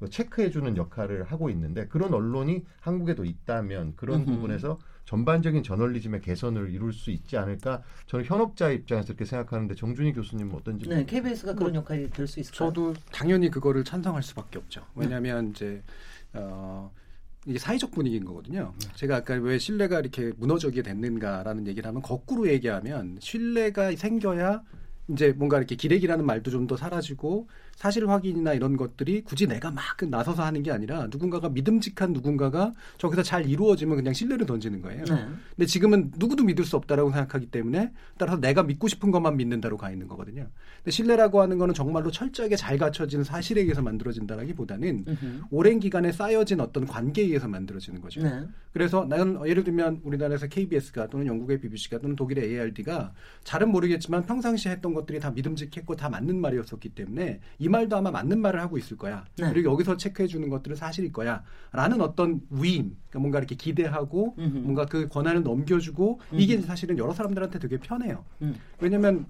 체크해주는 역할을 하고 있는데 그런 언론이 한국에도 있다면 그런 음흠. 부분에서 전반적인 저널리즘의 개선을 이룰 수 있지 않을까 저는 현업자 입장에서 그렇게 생각하는데 정준희 교수님은 어떤지 네 KBS가 그런 뭐 역할이 될 수 있을까요? 저도 당연히 그거를 찬성할 수밖에 없죠. 왜냐하면 네. 이제 어, 이게 사회적 분위기인 거거든요. 제가 아까 왜 신뢰가 이렇게 무너지게 됐는가라는 얘기를 하면 거꾸로 얘기하면 신뢰가 생겨야 이제 뭔가 이렇게 기레기라는 말도 좀 더 사라지고 사실 확인이나 이런 것들이 굳이 내가 막 나서서 하는 게 아니라 누군가가 믿음직한 누군가가 저기서 잘 이루어지면 그냥 신뢰를 던지는 거예요. 네. 근데 지금은 누구도 믿을 수 없다라고 생각하기 때문에 따라서 내가 믿고 싶은 것만 믿는다로 가 있는 거거든요. 근데 신뢰라고 하는 거는 정말로 철저하게 잘 갖춰진 사실에 의해서 만들어진다라기보다는 으흠. 오랜 기간에 쌓여진 어떤 관계에 의해서 만들어지는 거죠. 네. 그래서 나는 예를 들면 우리나라에서 KBS가 또는 영국의 BBC가 또는 독일의 ARD가 잘은 모르겠지만 평상시에 했던 것들이 다 믿음직했고 다 맞는 말이었었기 때문에 이 말도 아마 맞는 말을 하고 있을 거야. 네. 그리고 여기서 체크해 주는 것들은 사실일 거야. 라는 어떤 위임, 그러니까 뭔가 이렇게 기대하고 음흠. 뭔가 그 권한을 넘겨주고 음흠. 이게 사실은 여러 사람들한테 되게 편해요. 음. 왜냐면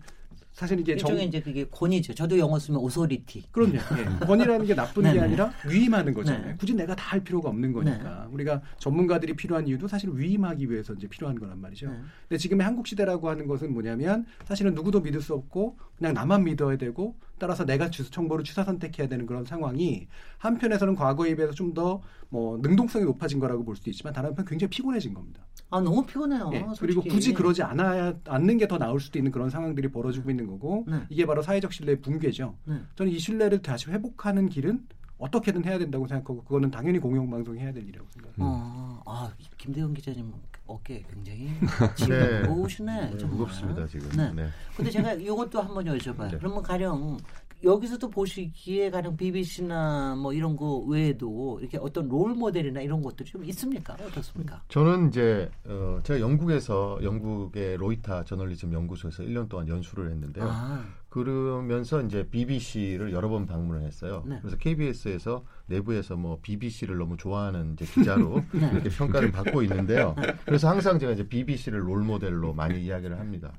사실 이게 일종의 정... 이제 그게 권위죠. 저도 영어 쓰면 오소리티. 그럼요. (laughs) 예. 권위라는 게 나쁜 게 아니라 위임하는 거잖아요. 네. 굳이 내가 다 할 필요가 없는 거니까. 네. 우리가 전문가들이 필요한 이유도 사실 위임하기 위해서 이제 필요한 거란 말이죠. 네. 근데 지금의 한국 시대라고 하는 것은 뭐냐면 사실은 누구도 믿을 수 없고 그냥 나만 믿어야 되고 따라서 내가 정보를 취사 선택해야 되는 그런 상황이 한편에서는 과거에 비해서 좀 더 뭐 능동성이 높아진 거라고 볼 수도 있지만 다른 한편 굉장히 피곤해진 겁니다. 아 너무 피곤해요. 예, 그리고 굳이 그러지 않아야 않는 게 더 나올 수도 있는 그런 상황들이 벌어지고 있는 거고 네. 이게 바로 사회적 신뢰의 붕괴죠. 네. 저는 이 신뢰를 다시 회복하는 길은 어떻게든 해야 된다고 생각하고 그거는 당연히 공영방송이 해야 될 일이라고 생각합니다. 어, 아 김대현 기자님 어깨 굉장히 (laughs) 지금 네. 무거우시네. 네, 무겁습니다 지금. 네. 네. 근데 제가 이것도 한번 여쭤봐요. 네. 그러면 가령 여기서도 보시기에 가령 BBC나 뭐 이런 거 외에도 이렇게 어떤 롤 모델이나 이런 것들이 좀 있습니까? 어떻습니까? 저는 이제 어, 제가 영국에서 영국의 로이타 저널리즘 연구소에서 1년 동안 연수를 했는데요. 아. 그러면서 이제 BBC를 여러 번 방문을 했어요. 네. 그래서 KBS에서 내부에서 뭐 BBC를 너무 좋아하는 이제 기자로 (laughs) 네. 이렇게 평가를 받고 있는데요. 그래서 항상 제가 이제 BBC를 롤 모델로 많이 이야기를 합니다.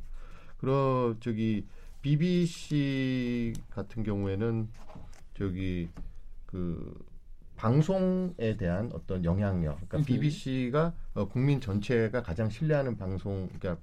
그러 저기 BBC 같은 경우에는 저기 그 방송에 대한 어떤 영향력, 그러니까 음. BBC가 어, 국민 전체가 가장 신뢰하는 방송, 그러니까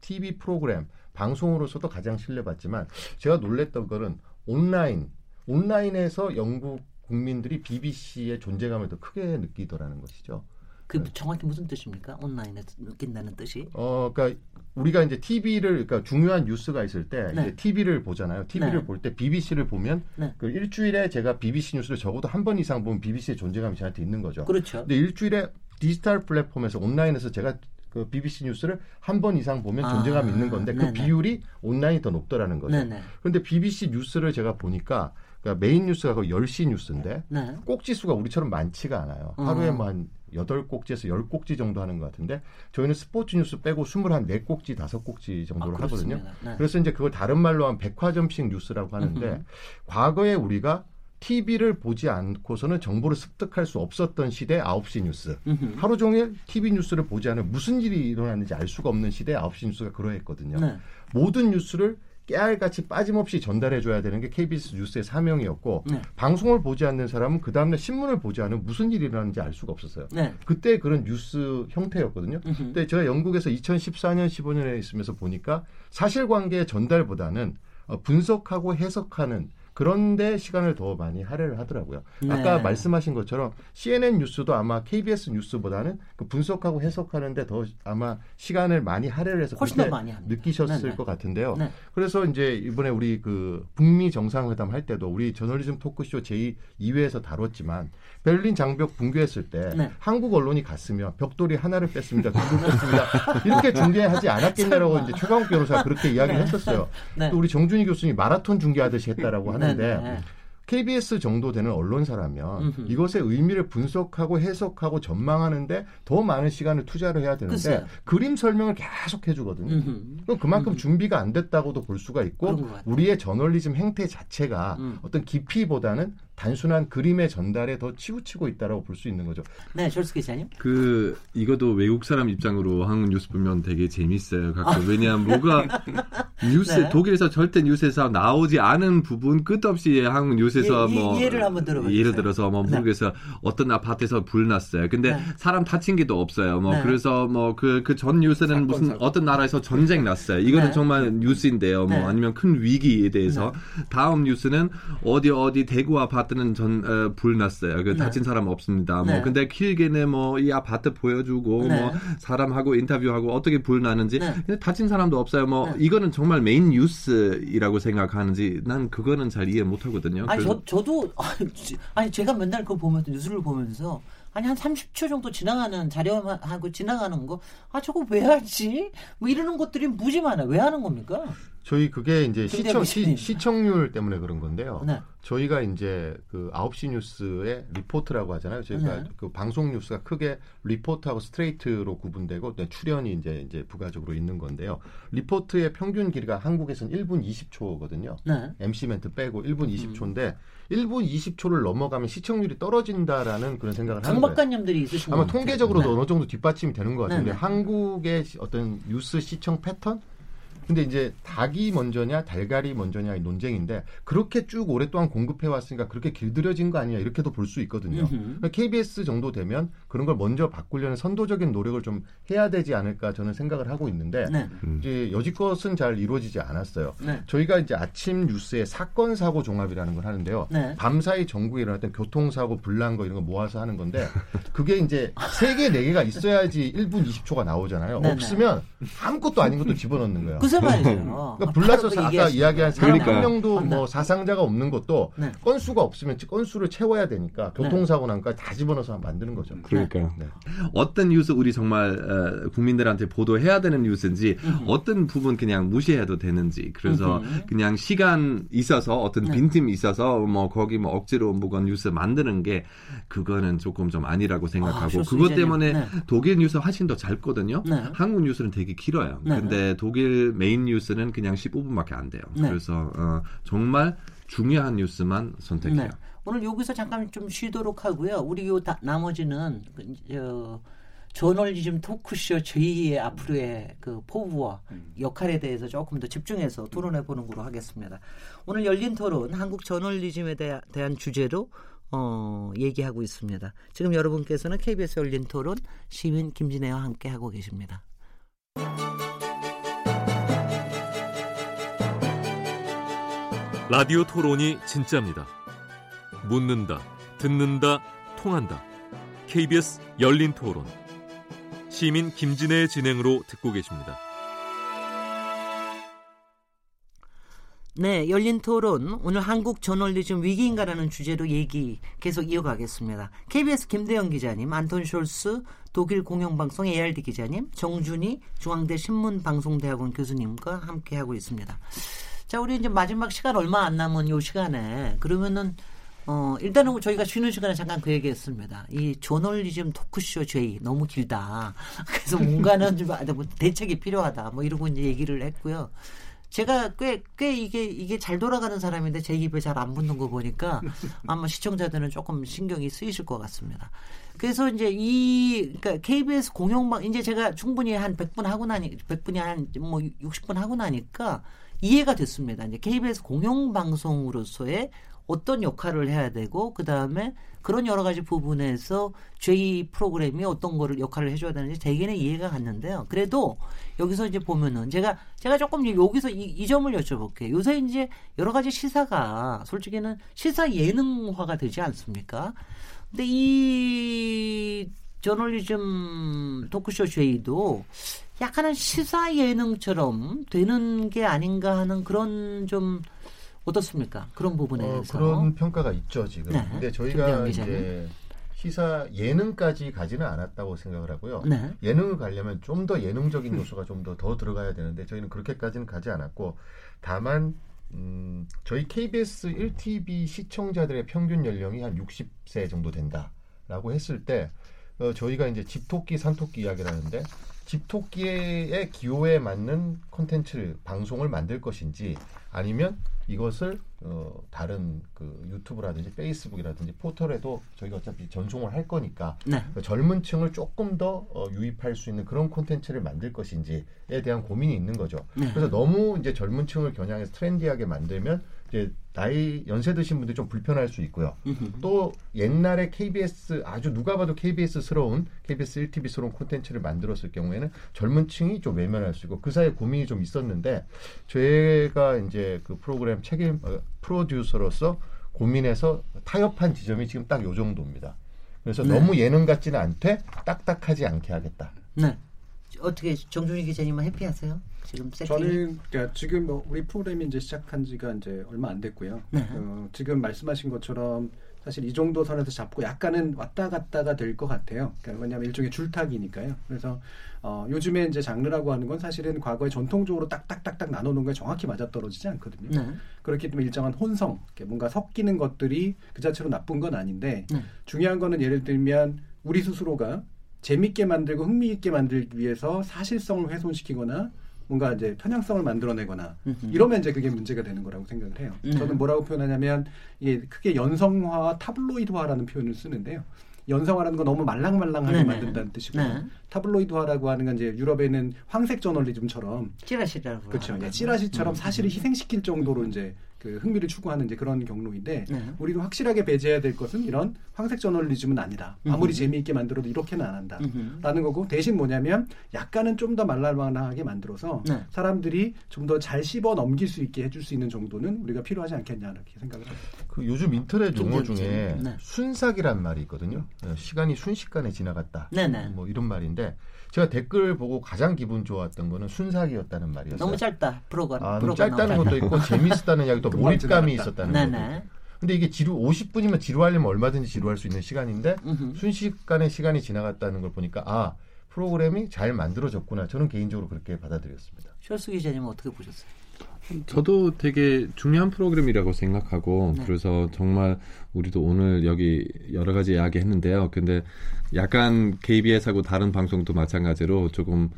TV 프로그램 방송으로서도 가장 신뢰받지만 제가 놀랬던 거는 온라인 온라인에서 영국 국민들이 BBC의 존재감을 더 크게 느끼더라는 것이죠. 그 정확히 무슨 뜻입니까? 온라인에서 느낀다는 뜻이? 어, 그러니까 우리가 이제 TV를 그러니까 중요한 뉴스가 있을 때 네. 이제 TV를 보잖아요. TV를 네. 볼때 BBC를 보면 네. 그 일주일에 제가 BBC 뉴스를 적어도 한 번 이상 보면 BBC의 존재감이 저한테 있는 거죠. 그렇죠. 근데 일주일에 디지털 플랫폼에서 온라인에서 제가 그 BBC 뉴스를 한 번 이상 보면 아, 존재감이 있는 건데 그 네네. 비율이 온라인이 더 높더라는 거죠. 네네. 그런데 BBC 뉴스를 제가 보니까 그러니까 메인 뉴스가 거의 10시 뉴스인데 네. 꼭지 수가 우리처럼 많지가 않아요. 하루에 뭐한 여덟 꼭지에서 열 꼭지 정도 하는 것 같은데 저희는 스포츠 뉴스 빼고 스물 한 네 꼭지 다섯 꼭지 정도로 아, 하거든요. 네. 그래서 이제 그걸 다른 말로 하면 백화점식 뉴스라고 하는데 음흠. 과거에 우리가 TV를 보지 않고서는 정보를 습득할 수 없었던 시대 9시 뉴스. 음흠. 하루 종일 TV 뉴스를 보지 않으면 무슨 일이 일어났는지 알 수가 없는 시대 9시 뉴스가 그러했거든요. 네. 모든 뉴스를 깨알같이 빠짐없이 전달해줘야 되는 게 KBS 뉴스의 사명이었고 네. 방송을 보지 않는 사람은 그 다음날 신문을 보지 않으면 무슨 일이 일어나는지 알 수가 없었어요. 네. 그때 그런 뉴스 형태였거든요. 으흠. 근데 제가 영국에서 2014년 15년에 있으면서 보니까 사실관계 전달보다는 어, 분석하고 해석하는 그런데 시간을 더 많이 할애를 하더라고요. 네. 아까 말씀하신 것처럼 CNN 뉴스도 아마 KBS 뉴스보다는 그 분석하고 해석하는데 더 아마 시간을 많이 할애를 해서 훨씬 더 많이 느끼셨을 네네. 네. 것 같은데요. 네. 그래서 이제 이번에 우리 그 북미 정상회담 할 때도 우리 저널리즘 토크쇼 제2 2회에서 다뤘지만 베를린 장벽 붕괴했을 때 네. 한국 언론이 갔으면 벽돌이 하나를 뺐습니다. 둘을 뺐습니다. 이렇게 중계하지 않았겠냐라고 이제 최강욱 변호사가 그렇게 이야기를 네. 했었어요. 네. 또 우리 정준희 교수님 마라톤 중계하듯이 했다라고 하는 하는데 네, 네. KBS 정도 되는 언론사라면 음흠. 이것의 의미를 분석하고 해석하고 전망하는데 더 많은 시간을 투자를 해야 되는데 글쎄요. 그림 설명을 계속 해주거든요. 그럼 그만큼 음흠. 준비가 안 됐다고도 볼 수가 있고 우리의 저널리즘 행태 자체가 음. 어떤 깊이보다는 단순한 그림의 전달에 더 치우치고 있다라고 볼 수 있는 거죠. 네, 절스 기자님. 그 이것도 외국 사람 입장으로 한국 뉴스 보면 되게 재밌어요. 가끔 왜냐하면 뭐가 (laughs) 뉴스 네. 독일에서 절대 뉴스에서 나오지 않은 부분 끝없이 한국 뉴스에서 예, 뭐 예를 한번 들어보세요. 예를 들어서 뭐 모르겠어요. 네. 어떤 아파트에서 불 났어요. 근데 네. 사람 다친 게도 없어요. 뭐 네. 그래서 뭐 그 그 전 뉴스는 사건, 무슨 사건. 어떤 나라에서 전쟁 났어요. 이거는 네. 정말 뉴스인데요. 뭐 네. 아니면 큰 위기에 대해서 다음 뉴스는 어디 어디 대구 아파트 아파트는 전 어, 불났어요. 그 네. 다친 사람 없습니다. 뭐 네. 근데 길게는 뭐 이 아파트 보여주고 네. 뭐 사람하고 인터뷰하고 어떻게 불 나는지 네. 근데 다친 사람도 없어요. 뭐 네. 이거는 정말 메인 뉴스이라고 생각하는지 난 그거는 잘 이해 못 하거든요. 아니 저 저도 아니 제가 맨날 그거 보면서 뉴스를 보면서 아니 한 30초 정도 지나가는 자료하고 지나가는 거 아 저거 왜 하지? 뭐 이러는 것들이 무지 많아. 왜 하는 겁니까? 저희 그게 이제 시청 시, 시청률 때문에 그런 건데요. 네. 저희가 이제 그 9시 뉴스의 리포트라고 하잖아요. 저희가 네. 그 방송 뉴스가 크게 리포트하고 스트레이트로 구분되고 네, 출연이 이제 이제 부가적으로 있는 건데요. 리포트의 평균 길이가 한국에서는 1분 20초거든요. 네. MC 멘트 빼고 1분 20초인데 음. 1분 20초를 넘어가면 시청률이 떨어진다라는 그런 생각을 하는 거예요. 강박관념들이 있으신 아마 통계적으로도 네. 어느 정도 뒷받침이 되는 것 같은데 네. 한국의 어떤 뉴스 시청 패턴 근데 이제 닭이 먼저냐 달걀이 먼저냐의 논쟁인데 그렇게 쭉 오랫동안 공급해 왔으니까 그렇게 길들여진 거 아니냐 이렇게도 볼 수 있거든요. 그러니까 KBS 정도 되면 그런 걸 먼저 바꾸려는 선도적인 노력을 좀 해야 되지 않을까 저는 생각을 하고 있는데 네. 이제 여지껏은 잘 이루어지지 않았어요. 네. 저희가 이제 아침 뉴스에 사건 사고 종합이라는 걸 하는데요. 네. 밤사이 전국에 일어났던 교통사고 불난 거 이런 거 모아서 하는 건데 그게 이제 세 개, 네 개가 있어야지 1분 20초가 나오잖아요. 네, 네. 없으면 아무것도 아닌 것도 집어넣는 거예요. 글쎄 말이죠. 그러니까 불나서 아까 이야기한 사람 한 명도 뭐 사상자가 없는 것도 네. 건수가 없으면 건수를 채워야 되니까 네. 교통사고 난까 다 집어넣어서 만드는 거죠. 그러니까 네. 어떤 뉴스 우리 정말 어, 국민들한테 보도해야 되는 뉴스인지 음. 어떤 부분 그냥 무시해도 되는지 그래서 음. 그냥 시간 있어서 어떤 네. 빈틈 있어서 뭐 거기 뭐 억지로 뭐건 뉴스 만드는 게 그거는 조금 좀 아니라고 생각하고 아, 그것 때문에 네. 독일 뉴스 훨씬 더 짧거든요. 네. 한국 뉴스는 되게 길어요. 근데 독일 메인 뉴스는 그냥 15분밖에 안 돼요. 네. 그래서 어, 정말 중요한 뉴스만 선택해요. 네. 오늘 여기서 잠깐 좀 쉬도록 하고요. 우리 요 다, 나머지는 그, 저, 저널리즘 토크쇼 제2의 앞으로의 그 포부와 음. 역할에 대해서 조금 더 집중해서 토론해 보는 걸로 하겠습니다. 오늘 열린 토론 한국 저널리즘에 대한, 대한 주제로 어, 얘기하고 있습니다. 지금 여러분께서는 KBS 열린 토론 시민 김진애와 함께 하고 계십니다. 라디오 토론이 진짜입니다. 묻는다, 듣는다, 통한다. KBS 열린 토론. 시민 김진애의 진행으로 듣고 계십니다. 네, 열린 토론. 오늘 한국 저널리즘 위기인가라는 주제로 얘기 계속 이어가겠습니다. KBS 김대영 기자님, 안톤 숄스 독일 공영방송 ARD 기자님, 정준희 중앙대 신문방송대학원 교수님과 함께하고 있습니다. 자, 우리 이제 마지막 시간 얼마 안 남은 요 시간에 그러면은 어, 일단은 저희가 쉬는 시간에 잠깐 그 얘기 했습니다. 이 저널리즘 토크쇼 제이 너무 길다. (laughs) 그래서 뭔가는 좀 아, 뭐 대책이 필요하다. 뭐 이러고 이제 얘기를 했고요. 제가 꽤, 꽤 이게, 이게 잘 돌아가는 사람인데 제 입에 잘 안 붙는 거 보니까 아마 시청자들은 조금 신경이 쓰이실 것 같습니다. 그래서 이제 이, 그러니까 KBS 공영방, 이제 제가 충분히 한 100분 하고 나니, 100분이 한 뭐 60분 하고 나니까 이해가 됐습니다. 이제 KBS 공영방송으로서의 어떤 역할을 해야 되고 그 다음에 그런 여러 가지 부분에서 J 프로그램이 어떤 거를 역할을 해줘야 되는지 대개는 이해가 갔는데요. 그래도 여기서 이제 보면은 제가 제가 조금 여기서 이, 이 점을 여쭤볼게요. 요새 이제 여러 가지 시사가 솔직히는 시사 예능화가 되지 않습니까? 근데 이 저널리즘 토크쇼 J도 약간은 시사 예능처럼 되는 게 아닌가 하는 그런 좀 어떻습니까? 그런 부분에 어, 대해서 그런 평가가 있죠 지금. 네. 근데 저희가 이제 시사 예능까지 가지는 않았다고 생각을 하고요. 네. 예능을 가려면 좀 더 예능적인 요소가 좀더더 들어가야 되는데 저희는 그렇게까지는 가지 않았고 다만 음, 저희 KBS 1TV 시청자들의 평균 연령이 한 60세 정도 된다라고 했을 때 어, 저희가 이제 집토끼 산토끼 이야기를 하는데 집토끼의 기호에 맞는 콘텐츠를 방송을 만들 것인지 아니면 이것을 어, 다른 그 유튜브라든지 페이스북이라든지 포털에도 저희가 어차피 전송을 할 거니까 네. 그 젊은 층을 조금 더 어, 유입할 수 있는 그런 콘텐츠를 만들 것인지에 대한 고민이 있는 거죠. 네. 그래서 너무 이제 젊은 층을 겨냥해서 트렌디하게 만들면 이제 나이 연세 드신 분들 좀 불편할 수 있고요. 또 옛날에 KBS 아주 누가 봐도 KBS스러운 KBS 1TV스러운 콘텐츠를 만들었을 경우에는 젊은 층이 좀 외면할 수 있고 그 사이에 고민이 좀 있었는데 제가 이제 그 프로그램 책임 어, 프로듀서로서 고민해서 타협한 지점이 지금 딱 요 정도입니다. 그래서 네. 너무 예능 같지는 않되 딱딱하지 않게 하겠다. 네. 어떻게 정준희 기자님은 해피하세요? 지금 세팅? 저는 그러니까 지금 뭐 우리 프로그램이 이제 시작한 지가 이제 얼마 안 됐고요. 네. 어, 지금 말씀하신 것처럼 사실 이 정도 선에서 잡고 약간은 왔다 갔다가 될 것 같아요. 그러니까 왜냐하면 일종의 줄타기니까요. 그래서 어, 요즘에 이제 장르라고 하는 건 사실은 과거에 전통적으로 딱딱딱딱 나눠놓은 게 정확히 맞아떨어지지 않거든요. 네. 그렇기 때문에 일정한 혼성, 뭔가 섞이는 것들이 그 자체로 나쁜 건 아닌데 네. 중요한 거는 예를 들면 우리 스스로가 재밌게 만들고 흥미있게 만들기 위해서 사실성을 훼손시키거나 뭔가 이제 편향성을 만들어내거나 이러면 이제 그게 문제가 되는 거라고 생각을 해요. 음. 저는 뭐라고 표현하냐면 이게 크게 연성화와 타블로이드화라는 표현을 쓰는데요. 연성화라는 건 너무 말랑말랑하게 네네. 만든다는 뜻이고요. 네. 타블로이드화라고 하는 건 이제 유럽에는 황색 저널리즘처럼 찌라시라고 그렇죠. 예, 찌라시처럼 음. 사실을 희생시킬 정도로 이제 그 흥미를 추구하는 이제 그런 경로인데 네. 우리도 확실하게 배제해야 될 것은 이런 황색 저널리즘은 아니다. 아무리 재미있게 만들어도 이렇게는 안 한다라는 거고 대신 뭐냐면 약간은 좀 더 말랄만하게 만들어서 네. 사람들이 좀 더 잘 씹어 넘길 수 있게 해줄 수 있는 정도는 우리가 필요하지 않겠냐 이렇게 생각을 합니다. 그 요즘 인터넷 용어 중에 네. 순삭이란 말이 있거든요. 네, 시간이 순식간에 지나갔다. 네네. 뭐 이런 말인데 제가 댓글 보고 가장 기분 좋았던 거는 순삭이었다는 말이었어요. 너무 짧다. 프로가. 아, 너무 짧다는 것도 있고 재밌었다는 이야기도 몰입감이 있었다는 거죠. 근데 이게 지루 50분이면 지루하려면 얼마든지 지루할 수 있는 시간인데 순식간에 시간이 지나갔다는 걸 보니까 아 프로그램이 잘 만들어졌구나. 저는 개인적으로 그렇게 받아들였습니다. 쇼스 기자님은 어떻게 보셨어요? 저도 되게 중요한 프로그램이라고 생각하고 네. 그래서 정말 우리도 오늘 여기 여러 가지 이야기 했는데요. 근데 약간 KBS하고 다른 방송도 마찬가지로 조금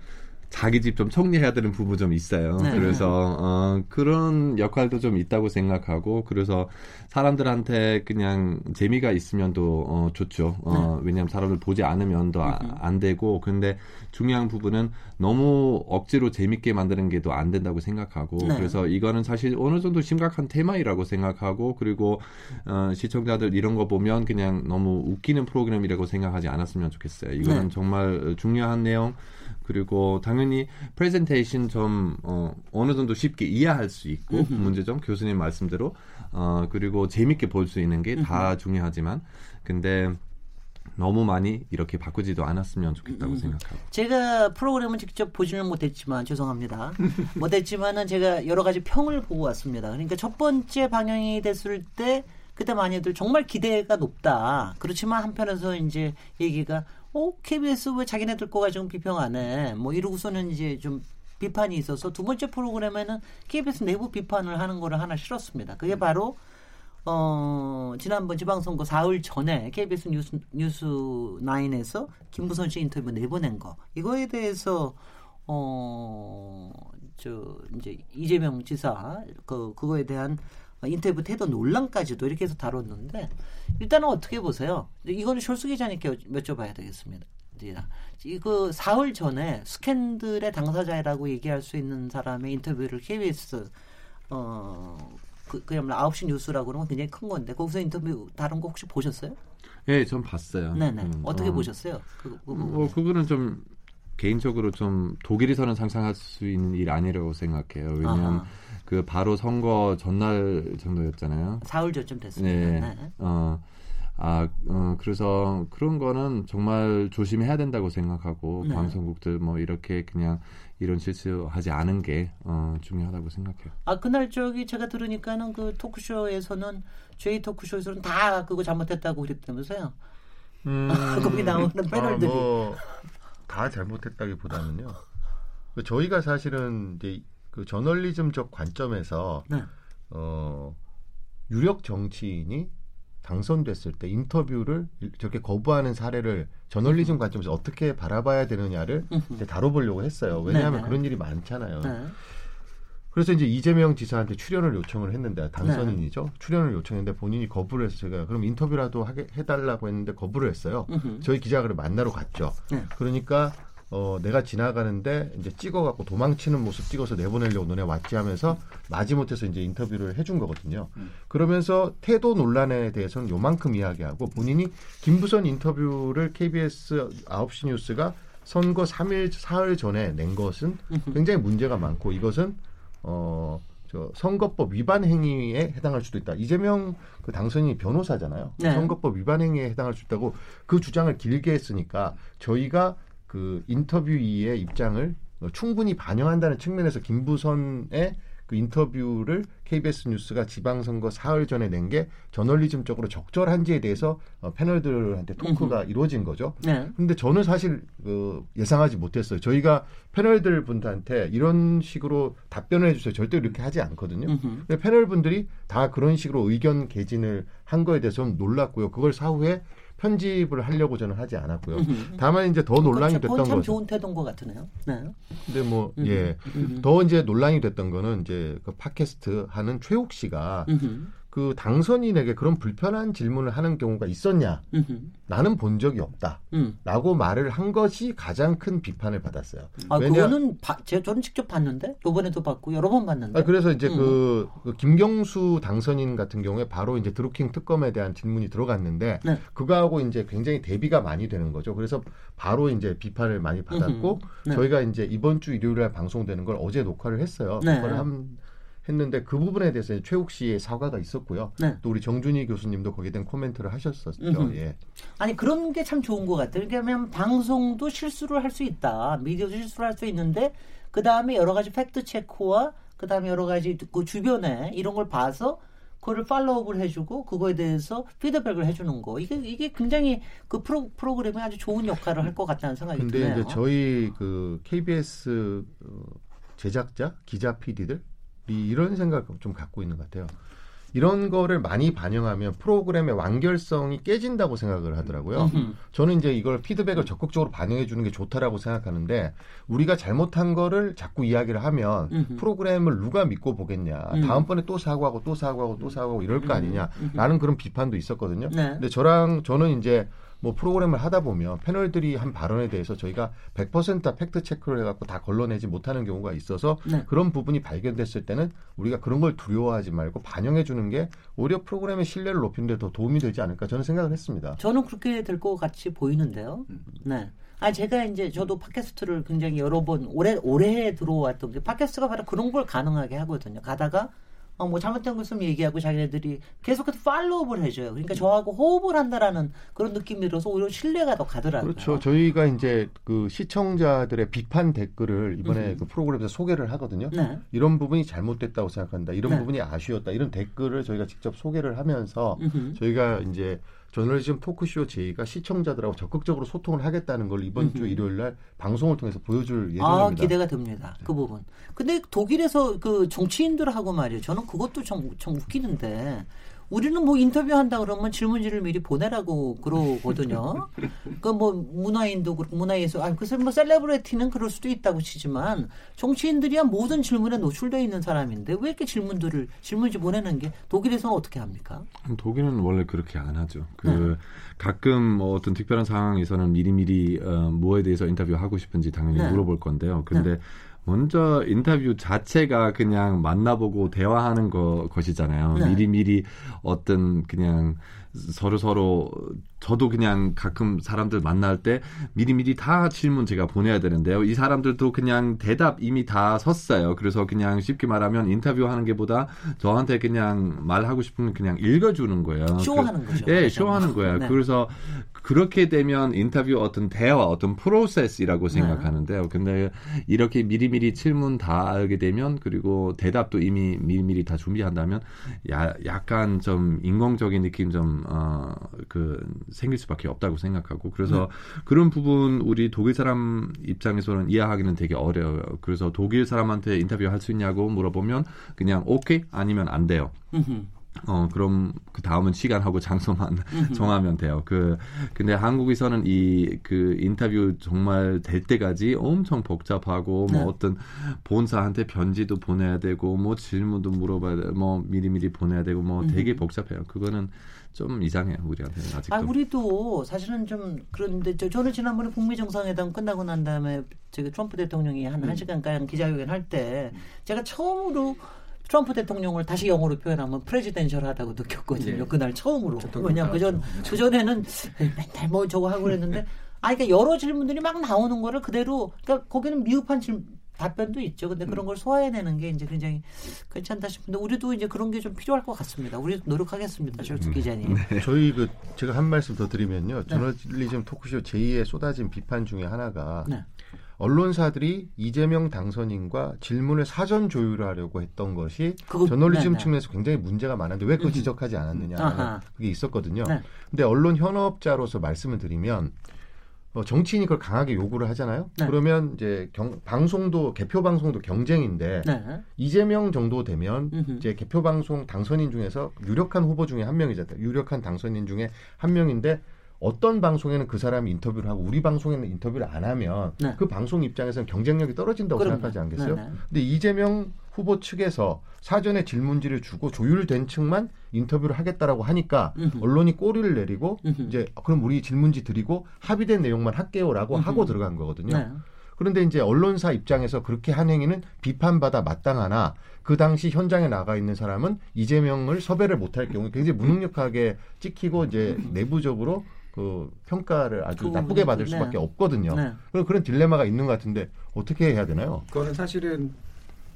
자기 집 좀 정리해야 되는 부분 좀 있어요. 네. 그래서 어, 그런 역할도 좀 있다고 생각하고 그래서 사람들한테 그냥 재미가 있으면 또 어, 좋죠. 어, 네. 왜냐하면 사람들 보지 않으면 더안 아, 되고 근데 중요한 부분은 너무 억지로 재밌게 만드는 게더안 된다고 생각하고 네. 그래서 이거는 사실 어느 정도 심각한 테마이라고 생각하고 그리고 어, 시청자들 이런 거 보면 그냥 너무 웃기는 프로그램이라고 생각하지 않았으면 좋겠어요. 이거는 네. 정말 중요한 내용. 그리고 당연히 프레젠테이션 좀 어, 어느 정도 쉽게 이해할 수 있고 문제점 교수님 말씀대로 어, 그리고 재밌게 볼 수 있는 게 다 중요하지만 근데 너무 많이 이렇게 바꾸지도 않았으면 좋겠다고 음. 생각하고. 제가 프로그램을 직접 보지는 못했지만 죄송합니다. 못했지만은 제가 여러 가지 평을 보고 왔습니다. 그러니까 첫 번째 방영이 됐을 때 그때 많이들 정말 기대가 높다. 그렇지만 한편에서 이제 얘기가 어 KBS 왜 자기네들 거 가지고 비평 안 해? 뭐 이러고서는 이제 좀 비판이 있어서 두 번째 프로그램에는 KBS 내부 비판을 하는 거를 하나 실었습니다. 그게 바로 어, 지난번 지방선거 사흘 전에 KBS 뉴스, 뉴스 9에서 김부선 씨 인터뷰 내보낸 거. 이거에 대해서, 어, 저 이제 이재명 지사 그 그거에 대한 인터뷰 태도 논란까지도 이렇게 해서 다뤘는데 일단은 어떻게 보세요? 이거는 숄스 기자님께 여쭤봐야 되겠습니다. 이그 사흘 전에 스캔들의 당사자라고 얘기할 수 있는 사람의 인터뷰를 KBS 어 그, 그야말로 9시 뉴스라고 그러면 굉장히 큰 건데 거기서 인터뷰 다른 거 혹시 보셨어요? 예, 전 봤어요. 네네. 음, 어떻게 어, 보셨어요? 그, 그, 뭐 그거는 좀 개인적으로 좀 독일에서는 상상할 수 있는 일 아니라고 생각해요. 왜냐하면 아하. 그 바로 선거 전날 정도였잖아요. 사흘 전쯤 됐습니다. 네. 네. 어, 아, 어, 그래서 그런 거는 정말 조심해야 된다고 생각하고 네. 방송국들 뭐 이렇게 그냥 이런 실수하지 않은 게 어, 중요하다고 생각해요. 아 그날 저기 제가 들으니까는 그 토크쇼에서는 저희 토크쇼에서는 다 그거 잘못했다고 그랬다면서요. 음, (laughs) 거기 나오는 패널들이 아, 뭐다 잘못했다기보다는요. 그 저희가 사실은 이제 그 저널리즘적 관점에서 네. 어, 유력 정치인이 당선됐을 때 인터뷰를 저렇게 거부하는 사례를 저널리즘 관점에서 어떻게 바라봐야 되느냐를 이제 다뤄보려고 했어요. 왜냐하면 네 그런 일이 많잖아요. 네. 그래서 이제 이재명 지사한테 출연을 요청을 했는데 당선인이죠. 네. 출연을 요청했는데 본인이 거부를 해서 제가 그럼 인터뷰라도 하게 해달라고 했는데 거부를 했어요. 저희 기자를 만나러 갔죠. 네. 그러니까 어, 내가 지나가는데 이제 찍어갖고 도망치는 모습 찍어서 내보내려고 너네 왔지 하면서 마지못해서 이제 인터뷰를 해준 거거든요. 음. 그러면서 태도 논란에 대해서는 요만큼 이야기하고 본인이 김부선 인터뷰를 KBS 9시 뉴스가 선거 3일, 4일 전에 낸 것은 굉장히 문제가 많고 이것은 어, 저 선거법 위반 행위에 해당할 수도 있다. 이재명 그 당선인이 변호사잖아요. 네. 선거법 위반 행위에 해당할 수 있다고 그 주장을 길게 했으니까 저희가 그 인터뷰 이의 입장을 충분히 반영한다는 측면에서 김부선의 그 인터뷰를 KBS 뉴스가 지방선거 사흘 전에 낸 게 저널리즘적으로 적절한지에 대해서 어, 패널들한테 토크가 이루어진 거죠. 네. 근데 저는 사실 그 예상하지 못했어요. 저희가 패널들 분들한테 이런 식으로 답변을 해주세요. 절대 이렇게 하지 않거든요. 근데 패널 분들이 다 그런 식으로 의견 개진을 한 거에 대해서 는 놀랐고요. 그걸 사후에 편집을 하려고 저는 하지 않았고요. 다만 이제 더 논란이 됐던 건참 좋은 태도인 것 같으네요. 네. 근데 뭐 예, 더 이제 논란이 됐던 거는 이제 그 팟캐스트 하는 최욱 씨가 그 당선인에게 그런 불편한 질문을 하는 경우가 있었냐? 음흠. 나는 본 적이 없다. 음. 라고 말을 한 것이 가장 큰 비판을 받았어요. 아, 왜냐, 그거는 바, 제가 저는 직접 봤는데, 요번에도 봤고, 여러 번 봤는데. 아, 그래서 이제 음. 그, 그, 김경수 당선인 같은 경우에 바로 이제 드루킹 특검에 대한 질문이 들어갔는데, 네. 그거하고 이제 굉장히 대비가 많이 되는 거죠. 그래서 바로 이제 비판을 많이 받았고, 네. 저희가 이제 이번 주 일요일에 방송되는 걸 어제 녹화를 했어요. 네. 녹화를 한, 했는데 그 부분에 대해서 최욱 씨의 사과가 있었고요. 네. 또 우리 정준희 교수님도 거기에 대한 코멘트를 하셨었죠. 예. 아니 그런 게 참 좋은 것 같아요. 왜냐하면 방송도 실수를 할 수 있다. 미디어도 실수를 할 수 있는데 그 다음에 여러 가지 팩트 체크와 그 다음에 여러 가지 그 주변에 이런 걸 봐서 그거를 팔로우업을 해주고 그거에 대해서 피드백을 해주는 거 이게 이게 굉장히 그 프로 프로그램이 아주 좋은 역할을 할 것 같다는 생각이 근데 드네요. 근데 이제 저희 그 KBS 어, 제작자 기자 PD들 이런 생각을 좀 갖고 있는 것 같아요. 이런 거를 많이 반영하면 프로그램의 완결성이 깨진다고 생각을 하더라고요. 저는 이제 이걸 피드백을 적극적으로 반영해 주는 게 좋다라고 생각하는데 우리가 잘못한 거를 자꾸 이야기를 하면 프로그램을 누가 믿고 보겠냐. 음. 다음번에 또 사과하고 또 사과하고 또 사과하고 이럴 거 아니냐라는 그런 비판도 있었거든요. 네. 근데 저랑 저는 이제 뭐 프로그램을 하다 보면 패널들이 한 발언에 대해서 저희가 100%다 팩트 체크를 해갖고 다 걸러내지 못하는 경우가 있어서 네. 그런 부분이 발견됐을 때는 우리가 그런 걸 두려워하지 말고 반영해 주는 게 오히려 프로그램의 신뢰를 높이는 데 더 도움이 되지 않을까 저는 생각을 했습니다. 저는 그렇게 될 것 같이 보이는데요. 음. 네. 아 제가 이제 저도 팟캐스트를 굉장히 여러 번 오래 오래 들어왔던 게 팟캐스트가 바로 그런 걸 가능하게 하거든요. 가다가 어, 뭐 잘못된 것을 얘기하고 자기네들이 계속해서 follow를 해줘요. 그러니까 저하고 호흡을 한다라는 그런 느낌이 들어서 오히려 신뢰가 더 가더라고요. 그렇죠. 저희가 이제 그 시청자들의 비판 댓글을 이번에 음. 그 프로그램에서 소개를 하거든요. 네. 이런 부분이 잘못됐다고 생각한다. 이런 네. 부분이 아쉬웠다. 이런 댓글을 저희가 직접 소개를 하면서 음흠. 저희가 이제 저널리즘 토크쇼 제의가 시청자들하고 적극적으로 소통을 하겠다는 걸 이번 음흠. 주 일요일 날 방송을 통해서 보여줄 아, 예정입니다. 아, 기대가 됩니다. 그 부분. 근데 독일에서 그 정치인들하고 말이에요. 저는 그것도 좀, 좀 웃기는데 우리는 뭐 인터뷰한다 그러면 질문지를 미리 보내라고 그러거든요. 그뭐 그러니까 문화인도 그렇고 문화예술, 아 그래서 뭐 셀레브리티는 그럴 수도 있다고 치지만 정치인들이야 모든 질문에 노출돼 있는 사람인데 왜 이렇게 질문들을 질문지 보내는 게 독일에서는 어떻게 합니까? 독일은 원래 그렇게 안 하죠. 그 네. 가끔 뭐 어떤 특별한 상황에서는 미리미리 어, 뭐에 대해서 인터뷰하고 싶은지 당연히 네. 물어볼 건데요. 근데 네. 먼저 인터뷰 자체가 그냥 만나보고 대화하는 거 것이잖아요. 네. 미리 미리 어떤 그냥 서로 서로 저도 그냥 가끔 사람들 만날 때 미리 미리 다 질문 제가 보내야 되는데요. 이 사람들도 그냥 대답 이미 다 섰어요. 그래서 그냥 쉽게 말하면 인터뷰하는 게보다 저한테 그냥 말하고 싶으면 그냥 읽어주는 거예요. 쇼하는 그, 거죠. 예, 쇼하는 거예요. 네. 그래서 그렇게 되면 인터뷰 어떤 대화, 어떤 프로세스라고 네. 생각하는데요. 네. 근데 이렇게 미리미리 질문 다 알게 되면 그리고 대답도 이미 미리미리 다 준비한다면 야, 약간 좀 인공적인 느낌 좀, 어, 그, 생길 수밖에 없다고 생각하고 그래서 네. 그런 부분 우리 독일 사람 입장에서는 이해하기는 되게 어려워요. 그래서 독일 사람한테 인터뷰 할 수 있냐고 물어보면 그냥 오케이 아니면 안 돼요. 어, 그럼 그 다음은 시간하고 장소만 (laughs) 정하면 돼요. 그, 근데 한국에서는 이, 그 인터뷰 정말 될 때까지 엄청 복잡하고, 뭐 네. 어떤 본사한테 편지도 보내야 되고, 뭐 질문도 물어봐야 돼, 뭐 미리미리 보내야 되고, 뭐 되게 복잡해요. 그거는 좀 이상해요 우리한테는 아직도. 아 우리도 사실은 좀 그런데 저, 저는 지난번에 북미 정상회담 끝나고 난 다음에 제가 트럼프 대통령이 한한 시간 가량 기자회견 할 때 제가 처음으로 트럼프 대통령을 다시 영어로 표현하면 프레지덴셜하다고 느꼈거든요. 네. 그날 처음으로. 왜냐면 그전 그전에는 맨날 뭐 저거 하고 그랬는데 아 그러니까 여러 질문들이 막 나오는 거를 그대로 그러니까 거기는 미흡한 질문 답변도 있죠. 근데 그런 음. 걸 소화해내는 게 이제 굉장히 괜찮다 싶은데 우리도 이제 그런 게 좀 필요할 것 같습니다. 우리도 노력하겠습니다. 절투 음. 기자님. 네. (laughs) 저희 그 제가 한 말씀 더 드리면요. 네. 저널리즘 토크쇼 제2의 쏟아진 비판 중에 하나가 네. 언론사들이 이재명 당선인과 질문을 사전 조율하려고 했던 것이 저널리즘 네, 네. 측면에서 굉장히 문제가 많은데 왜 그걸 음. 지적하지 않았느냐 그게 있었거든요. 네. 근데 언론 현업자로서 말씀을 드리면 어, 정치인이 그걸 강하게 요구를 하잖아요. 네. 그러면 이제 경, 방송도 개표 방송도 경쟁인데 네. 이재명 정도 되면 음흠. 이제 개표 방송 당선인 중에서 유력한 후보 중에 한 명이잖아요. 유력한 당선인 중에 한 명인데 어떤 방송에는 그 사람이 인터뷰를 하고 우리 방송에는 인터뷰를 안 하면 네. 그 방송 입장에서는 경쟁력이 떨어진다고 그럼요. 생각하지 않겠어요? 네, 네. 근데 이재명 후보 측에서 사전에 질문지를 주고 조율된 측만 인터뷰를 하겠다라고 하니까 음흠. 언론이 꼬리를 내리고 음흠. 이제 그럼 우리 질문지 드리고 합의된 내용만 할게요라고 음흠. 하고 들어간 거거든요. 네. 그런데 이제 언론사 입장에서 그렇게 한 행위는 비판받아 마땅하나 그 당시 현장에 나가 있는 사람은 이재명을 섭외를 못할 경우 굉장히 무능력하게 찍히고 이제 (laughs) 내부적으로 그 평가를 아주 나쁘게 받을 수밖에 네. 없거든요. 네. 그런 딜레마가 있는 것 같은데 어떻게 해야 되나요? 그거는 사실은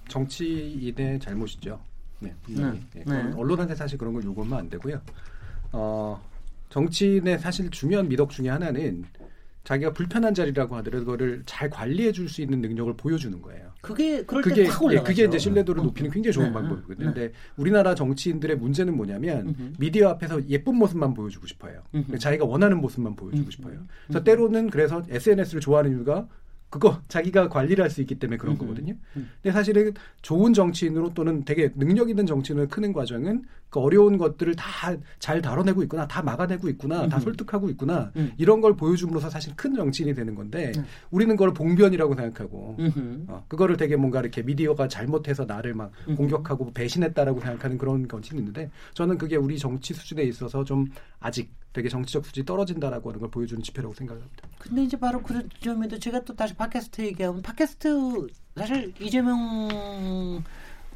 정치인의 잘못이죠. 네, 네. 네. 네. 언론한테 사실 그런 걸 요구하면 안 되고요. 어, 정치인의 사실 중요한 미덕 중에 하나는 자기가 불편한 자리라고 하더라도 그거를 잘 관리해 줄 수 있는 능력을 보여주는 거예요. 그게 그럴 그게, 예, 그게 이제 신뢰도를 어. 높이는 굉장히 좋은 네, 방법이거든요. 네. 근데 우리나라 정치인들의 문제는 뭐냐면 음흠. 미디어 앞에서 예쁜 모습만 보여주고 싶어요. 음흠. 자기가 원하는 모습만 보여주고 음흠. 싶어요. 그래서 때로는 그래서 SNS를 좋아하는 이유가 그거 자기가 관리를 할 수 있기 때문에 그런 거거든요. 근데 사실은 좋은 정치인으로 또는 되게 능력 있는 정치인으로 크는 과정은 그 어려운 것들을 다 잘 다뤄내고 있구나, 다 막아내고 있구나, 음다 설득하고 있구나 음. 이런 걸 보여줌으로써 사실 큰 정치인이 되는 건데 음. 우리는 그걸 봉변이라고 생각하고 어, 그거를 되게 뭔가 이렇게 미디어가 잘못해서 나를 막 음흠. 공격하고 배신했다라고 생각하는 그런 정치인이 있는데 저는 그게 우리 정치 수준에 있어서 좀 아직 되게 정치적 수준이 떨어진다라고 하는 걸 보여주는 지표라고 생각합니다. 근데 이제 바로 그런 점에도 제가 또 다시 팟캐스트 얘기하면 팟캐스트 사실 이재명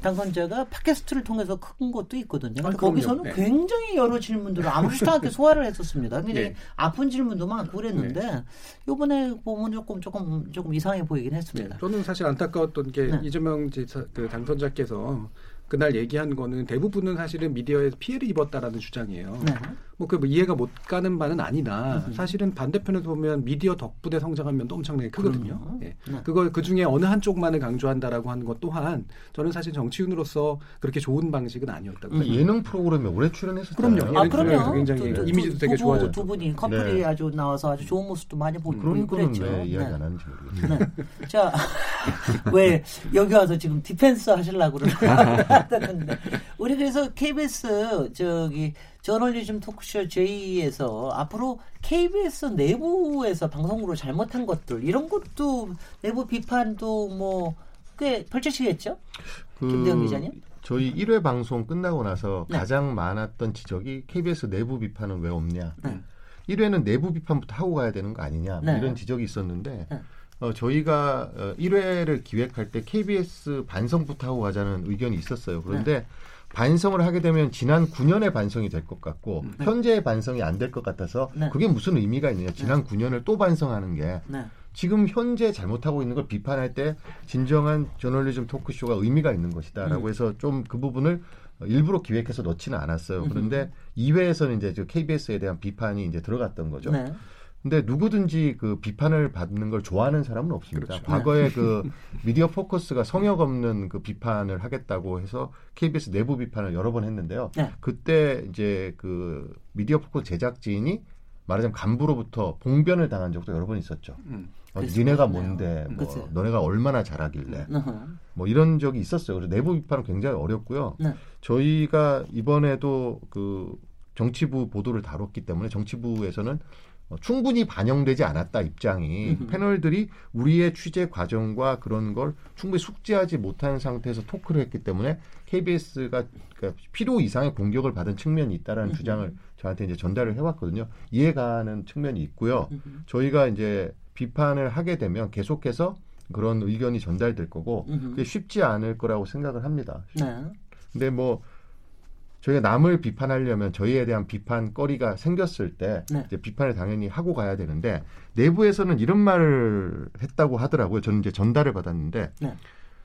당선자가 팟캐스트를 통해서 큰 것도 있거든요. 아, 거기서는 네. 굉장히 여러 질문들을 아무렇지도 않게 (laughs) 소화를 했었습니다. 굉장히 네. 아픈 질문도 많고 그랬는데 네. 이번에 보면 조금 조금 조금 이상해 보이긴 했습니다. 네. 저는 사실 안타까웠던 게 네. 이재명 그 당선자께서 그날 얘기한 거는 대부분은 사실은 미디어에서 피해를 입었다라는 주장이에요. 네. 뭐그 뭐 이해가 못 가는 바는 아니다. 사실은 반대편에서 보면 미디어 덕분에 성장한 면도 엄청나게 크거든요. 예. 네. 그거 그 중에 어느 한쪽만을 강조한다라고 하는 것 또한 저는 사실 정치인으로서 그렇게 좋은 방식은 아니었다고 그 예능 프로그램에 오래 출연했었잖아요. 그럼요. 아, 예능 그럼요. 굉장히 두- 두- 이미지도 되게 부부, 좋아졌죠. 두 분이 커플이 네. 아주 나와서 아주 좋은 모습도 많이 보이고 그런 거는 그랬죠. 왜 이야기 네. 안 하는지 모르겠어요. 네. 자, (laughs) 왜 여기 와서 지금 디펜스 하시려고 그러는데 우리 그래서 KBS 저기 저널리즘 토크쇼 J에서 앞으로 KBS 내부에서 방송으로 잘못한 것들 이런 것도 내부 비판도 뭐 꽤 펼쳐지겠죠? 김대영 기자님? 저희 1회 방송 끝나고 나서 네. 가장 많았던 지적이 KBS 내부 비판은 왜 없냐. 네. 1회는 내부 비판부터 하고 가야 되는 거 아니냐. 뭐 네. 이런 지적이 있었는데 네. 어, 저희가 어, 1회를 기획할 때 KBS 반성부터 하고 가자는 의견이 있었어요. 그런데 네. 반성을 하게 되면 지난 9년의 반성이 될 것 같고 네. 현재의 반성이 안 될 것 같아서 네. 그게 무슨 의미가 있느냐. 지난 9년을 또 반성하는 게 네. 지금 현재 잘못하고 있는 걸 비판할 때 진정한 저널리즘 토크쇼가 의미가 있는 것이다라고 음. 해서 좀 그 부분을 일부러 기획해서 넣지는 않았어요. 그런데 2회에서는 이제 저 KBS에 대한 비판이 이제 들어갔던 거죠. 네. 근데 누구든지 그 비판을 받는 걸 좋아하는 사람은 없습니다. 그렇죠. 과거에 그 (laughs) 미디어 포커스가 성역 없는 그 비판을 하겠다고 해서 KBS 내부 비판을 여러 번 했는데요. 네. 그때 이제 그 미디어 포커스 제작진이 말하자면 간부로부터 봉변을 당한 적도 여러 번 있었죠. 음. 어, 니네가. 뭔데, 뭐, 그치. 너네가 얼마나 잘하길래, 어허. 뭐 이런 적이 있었어요. 그래서 내부 비판은 굉장히 어렵고요. 네. 저희가 이번에도 그 정치부 보도를 다뤘기 때문에 정치부에서는 어, 충분히 반영되지 않았다 입장이. 패널들이 우리의 취재 과정과 그런 걸 충분히 숙지하지 못한 상태에서 토크를 했기 때문에 KBS가 그러니까 필요 이상의 공격을 받은 측면이 있다라는. 주장을 저한테 이제 전달을 해왔거든요. 이해가는 측면이 있고요. 저희가 이제 비판을 하게 되면 계속해서 그런 의견이 전달될 거고. 그게 쉽지 않을 거라고 생각을 합니다. 네. 근데 뭐 저희가 남을 비판하려면 저희에 대한 비판거리가 생겼을 때 네. 이제 비판을 당연히 하고 가야 되는데 내부에서는 이런 말을 했다고 하더라고요. 저는 이제 전달을 받았는데 네.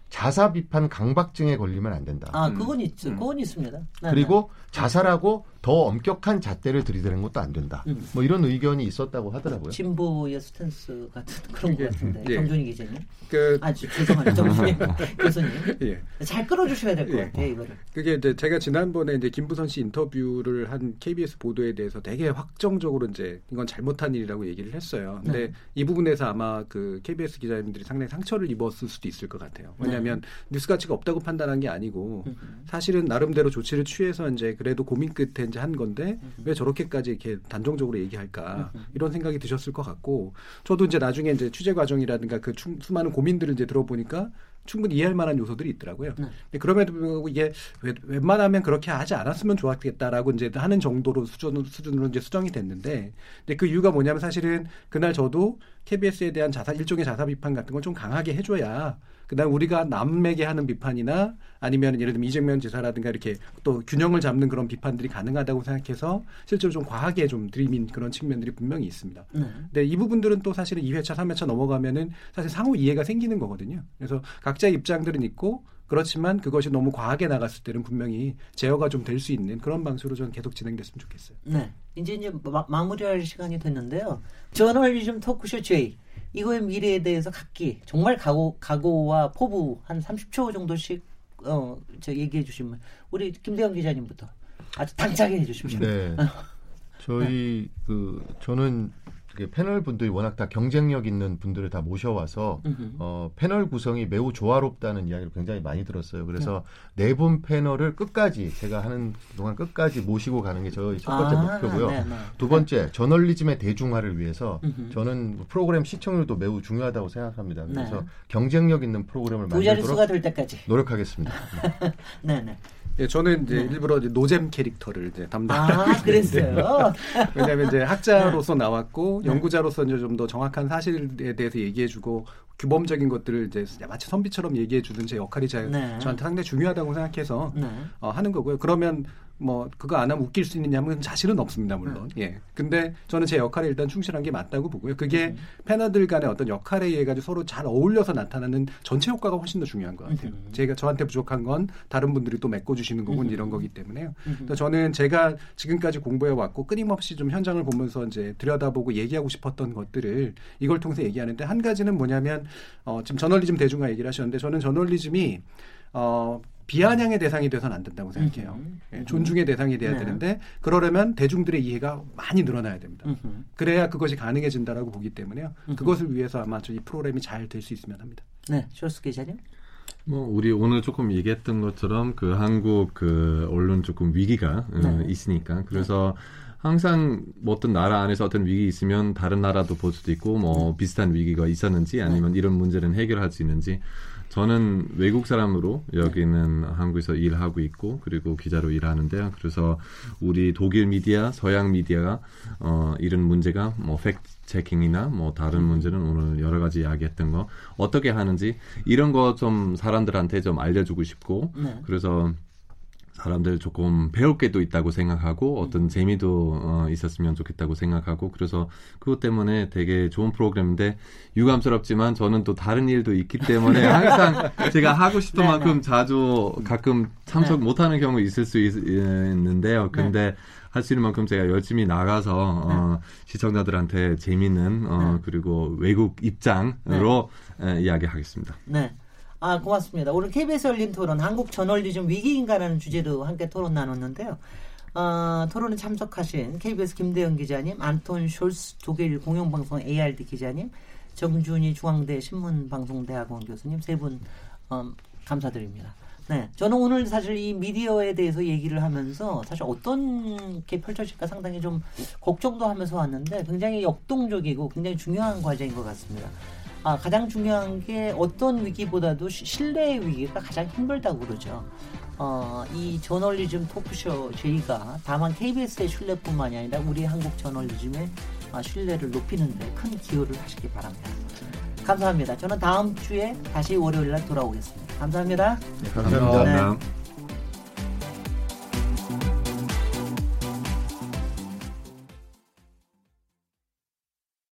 자사 비판 강박증에 걸리면 안 된다. 아, 그건 있죠. 음. 그건 있습니다. 네, 그리고 자살하고 더 엄격한 잣대를 들이대는 것도 안 된다. 음. 뭐 이런 의견이 있었다고 네. 하더라고요. 진보의 스탠스 같은 그런 것 그게, 같은데. 예. 정준희 기자님. 그 아, 지- 죄송합니다. 정준희 (laughs) 교수님. 예. 잘 끌어주셔야 될것 예. 같아요, 이거를. 그게 이제 제가 지난번에 이제 김부선 씨 인터뷰를 한 KBS 보도에 대해서 되게 확정적으로 이제 이건 잘못한 일이라고 얘기를 했어요. 근데 네. 이 부분에서 아마 그 KBS 기자님들이 상당히 상처를 입었을 수도 있을 것 같아요. 왜냐하면 뉴스 가치가 없다고 판단한 게 아니고 네. 음. 사실은 나름대로 조치를 취해서 이제 그래도 고민 끝에 이제 한 건데 음. 왜 저렇게까지 이렇게 단정적으로 얘기할까 이런 생각이 드셨을 것 같고 저도 이제 나중에 이제 취재 과정이라든가 그 충- 수많은 고민들을 이제 들어보니까 충분히 이해할 만한 요소들이 있더라고요. 네. 근데 그럼에도 불구하고 이게 웬- 웬만하면 그렇게 하지 않았으면 좋았겠다라고 이제 하는 정도로 수준, 수준으로 이제 수정이 됐는데, 근데 그 이유가 뭐냐면 사실은 그날 저도 KBS에 대한 자사 일종의 자사 비판 같은 걸 좀 강하게 해줘야 그다음 우리가 남에게 하는 비판이나 아니면 예를 들면 이정면 지사라든가 이렇게 또 균형을 잡는 그런 비판들이 가능하다고 생각해서 실제로 좀 과하게 좀 들이민 그런 측면들이 분명히 있습니다. 네. 근데 이 부분들은 또 사실은 2회차, 3회차 넘어가면은 사실 상호 이해가 생기는 거거든요. 그래서 각자의 입장들은 있고 그렇지만 그것이 너무 과하게 나갔을 때는 분명히 제어가 좀 될 수 있는 그런 방식으로 저는 계속 진행됐으면 좋겠어요. 네. 이제 이제 마, 무리할 시간이 됐는데요. 저널리즘 토크쇼 J 이거의 미래에 대해서 각기 정말 각오 각오와 포부 한 30초 정도씩 어 저 얘기해 주시면 우리 김대영 기자님부터 아주 당차게 해 주십시오. (laughs) 네. 저희 그 저는 그 패널 분들이 워낙 다 경쟁력 있는 분들을 다 모셔와서. 어, 패널 구성이 매우 조화롭다는 이야기를 굉장히 많이 들었어요. 그래서 네 분 패널을 끝까지 제가 하는 동안 끝까지 모시고 가는 게 저희 첫 번째 아, 목표고요. 네, 네. 두 번째 저널리즘의 대중화를 위해서 음흠. 저는 프로그램 시청률도 매우 중요하다고 생각합니다. 그래서 네. 경쟁력 있는 프로그램을 만들도록. 노력하겠습니다. (laughs) 네, 네. 예, 저는 이제 네. 일부러 이제 노잼 캐릭터를 이제 담당하고 아, 그랬어요. (laughs) 왜냐하면 이제 학자로서 나왔고 연구자로서 이제 좀 더 정확한 사실에 대해서 얘기해주고 규범적인 것들을 이제 마치 선비처럼 얘기해주는 제 역할이 제, 네. 저한테 상당히 중요하다고 생각해서 네. 어, 하는 거고요. 그러면 뭐 그거 안 하면 웃길 수 있느냐면 자신은 없습니다 물론 네. 예 근데 저는 제 역할에 일단 충실한 게 맞다고 보고요 그게 음. 패널들 간의 어떤 역할에 의해 가지고 서로 잘 어울려서 나타나는 전체 효과가 훨씬 더 중요한 것 같아요 음. 제가 저한테 부족한 건 다른 분들이 또 메꿔주시는 거군 음. 이런 거기 때문에요 음. 저는 제가 지금까지 공부해 왔고 끊임없이 좀 현장을 보면서 이제 들여다보고 얘기하고 싶었던 것들을 이걸 통해서 얘기하는데 한 가지는 뭐냐면 어 지금 저널리즘 대중화 얘기를 하셨는데 저는 저널리즘이 어 비아냥의 대상이 돼서는 안 된다고 생각해요. 음. 예, 존중의 대상이 돼야 네. 되는데 그러려면 대중들의 이해가 많이 늘어나야 됩니다. 음. 그래야 그것이 가능해진다라고 보기 때문에요. 음. 그것을 위해서 아마 이 프로그램이 잘 될 수 있으면 합니다. 네, 쇼스 기자님. 뭐 우리 오늘 조금 얘기했던 것처럼 그 한국 그 언론 조금 위기가 어, 네. 어, 있으니까 그래서 네. 항상 뭐 어떤 나라 안에서 어떤 위기 있으면 다른 나라도 볼 수도 있고 뭐 네. 비슷한 위기가 있었는지 아니면 네. 이런 문제는 해결할 수 있는지 저는 외국 사람으로 여기는 한국에서 일하고 있고 그리고 기자로 일하는데요. 그래서 우리 독일 미디어, 서양 미디어가 어, 이런 문제가 뭐 팩트 체킹이나 뭐 다른 문제는 오늘 여러 가지 이야기했던 거 어떻게 하는지 이런 거 좀 사람들한테 좀 알려주고 싶고 네. 그래서 사람들 조금 배울 게도 있다고 생각하고 어떤 음. 재미도 어, 있었으면 좋겠다고 생각하고 그래서 그것 때문에 되게 좋은 프로그램인데 유감스럽지만 저는 또 다른 일도 있기 때문에 (laughs) 항상 제가 하고 싶은 네, 만큼 네. 자주 가끔 참석 네. 못하는 경우 있을 수 있, 는데요 근데 네. 할수 있는 만큼 제가 열심히 나가서 어, 네. 시청자들한테 재미있는 어, 네. 그리고 외국 입장으로 에, 이야기하겠습니다. 네. 아, 고맙습니다. 오늘 KBS 열린 토론 한국 저널리즘 위기인가라는 주제로 함께 토론 나눴는데요. 어, 토론에 참석하신 KBS 김대영 기자님, 안톤 숄스 독일 공영방송 ARD 기자님, 정준희 중앙대 신문방송대학원 교수님 세분 어, 감사드립니다. 네, 저는 오늘 사실 이 미디어에 대해서 얘기를 하면서 사실 어떤 게 펼쳐질까 상당히 좀 걱정도 하면서 왔는데 굉장히 역동적이고 굉장히 중요한 과정인 것 같습니다. 아, 가장 중요한 게 어떤 위기보다도 신뢰의 위기가 가장 힘들다고 그러죠. 어, 이 저널리즘 토크쇼 저희가 다만 KBS의 신뢰뿐만이 아니라 우리 한국 저널리즘의 아, 신뢰를 높이는 데 큰 기여를 하시기 바랍니다. 감사합니다. 저는 다음 주에 다시 월요일 날 돌아오겠습니다. 감사합니다. 네, 감사합니다. 네.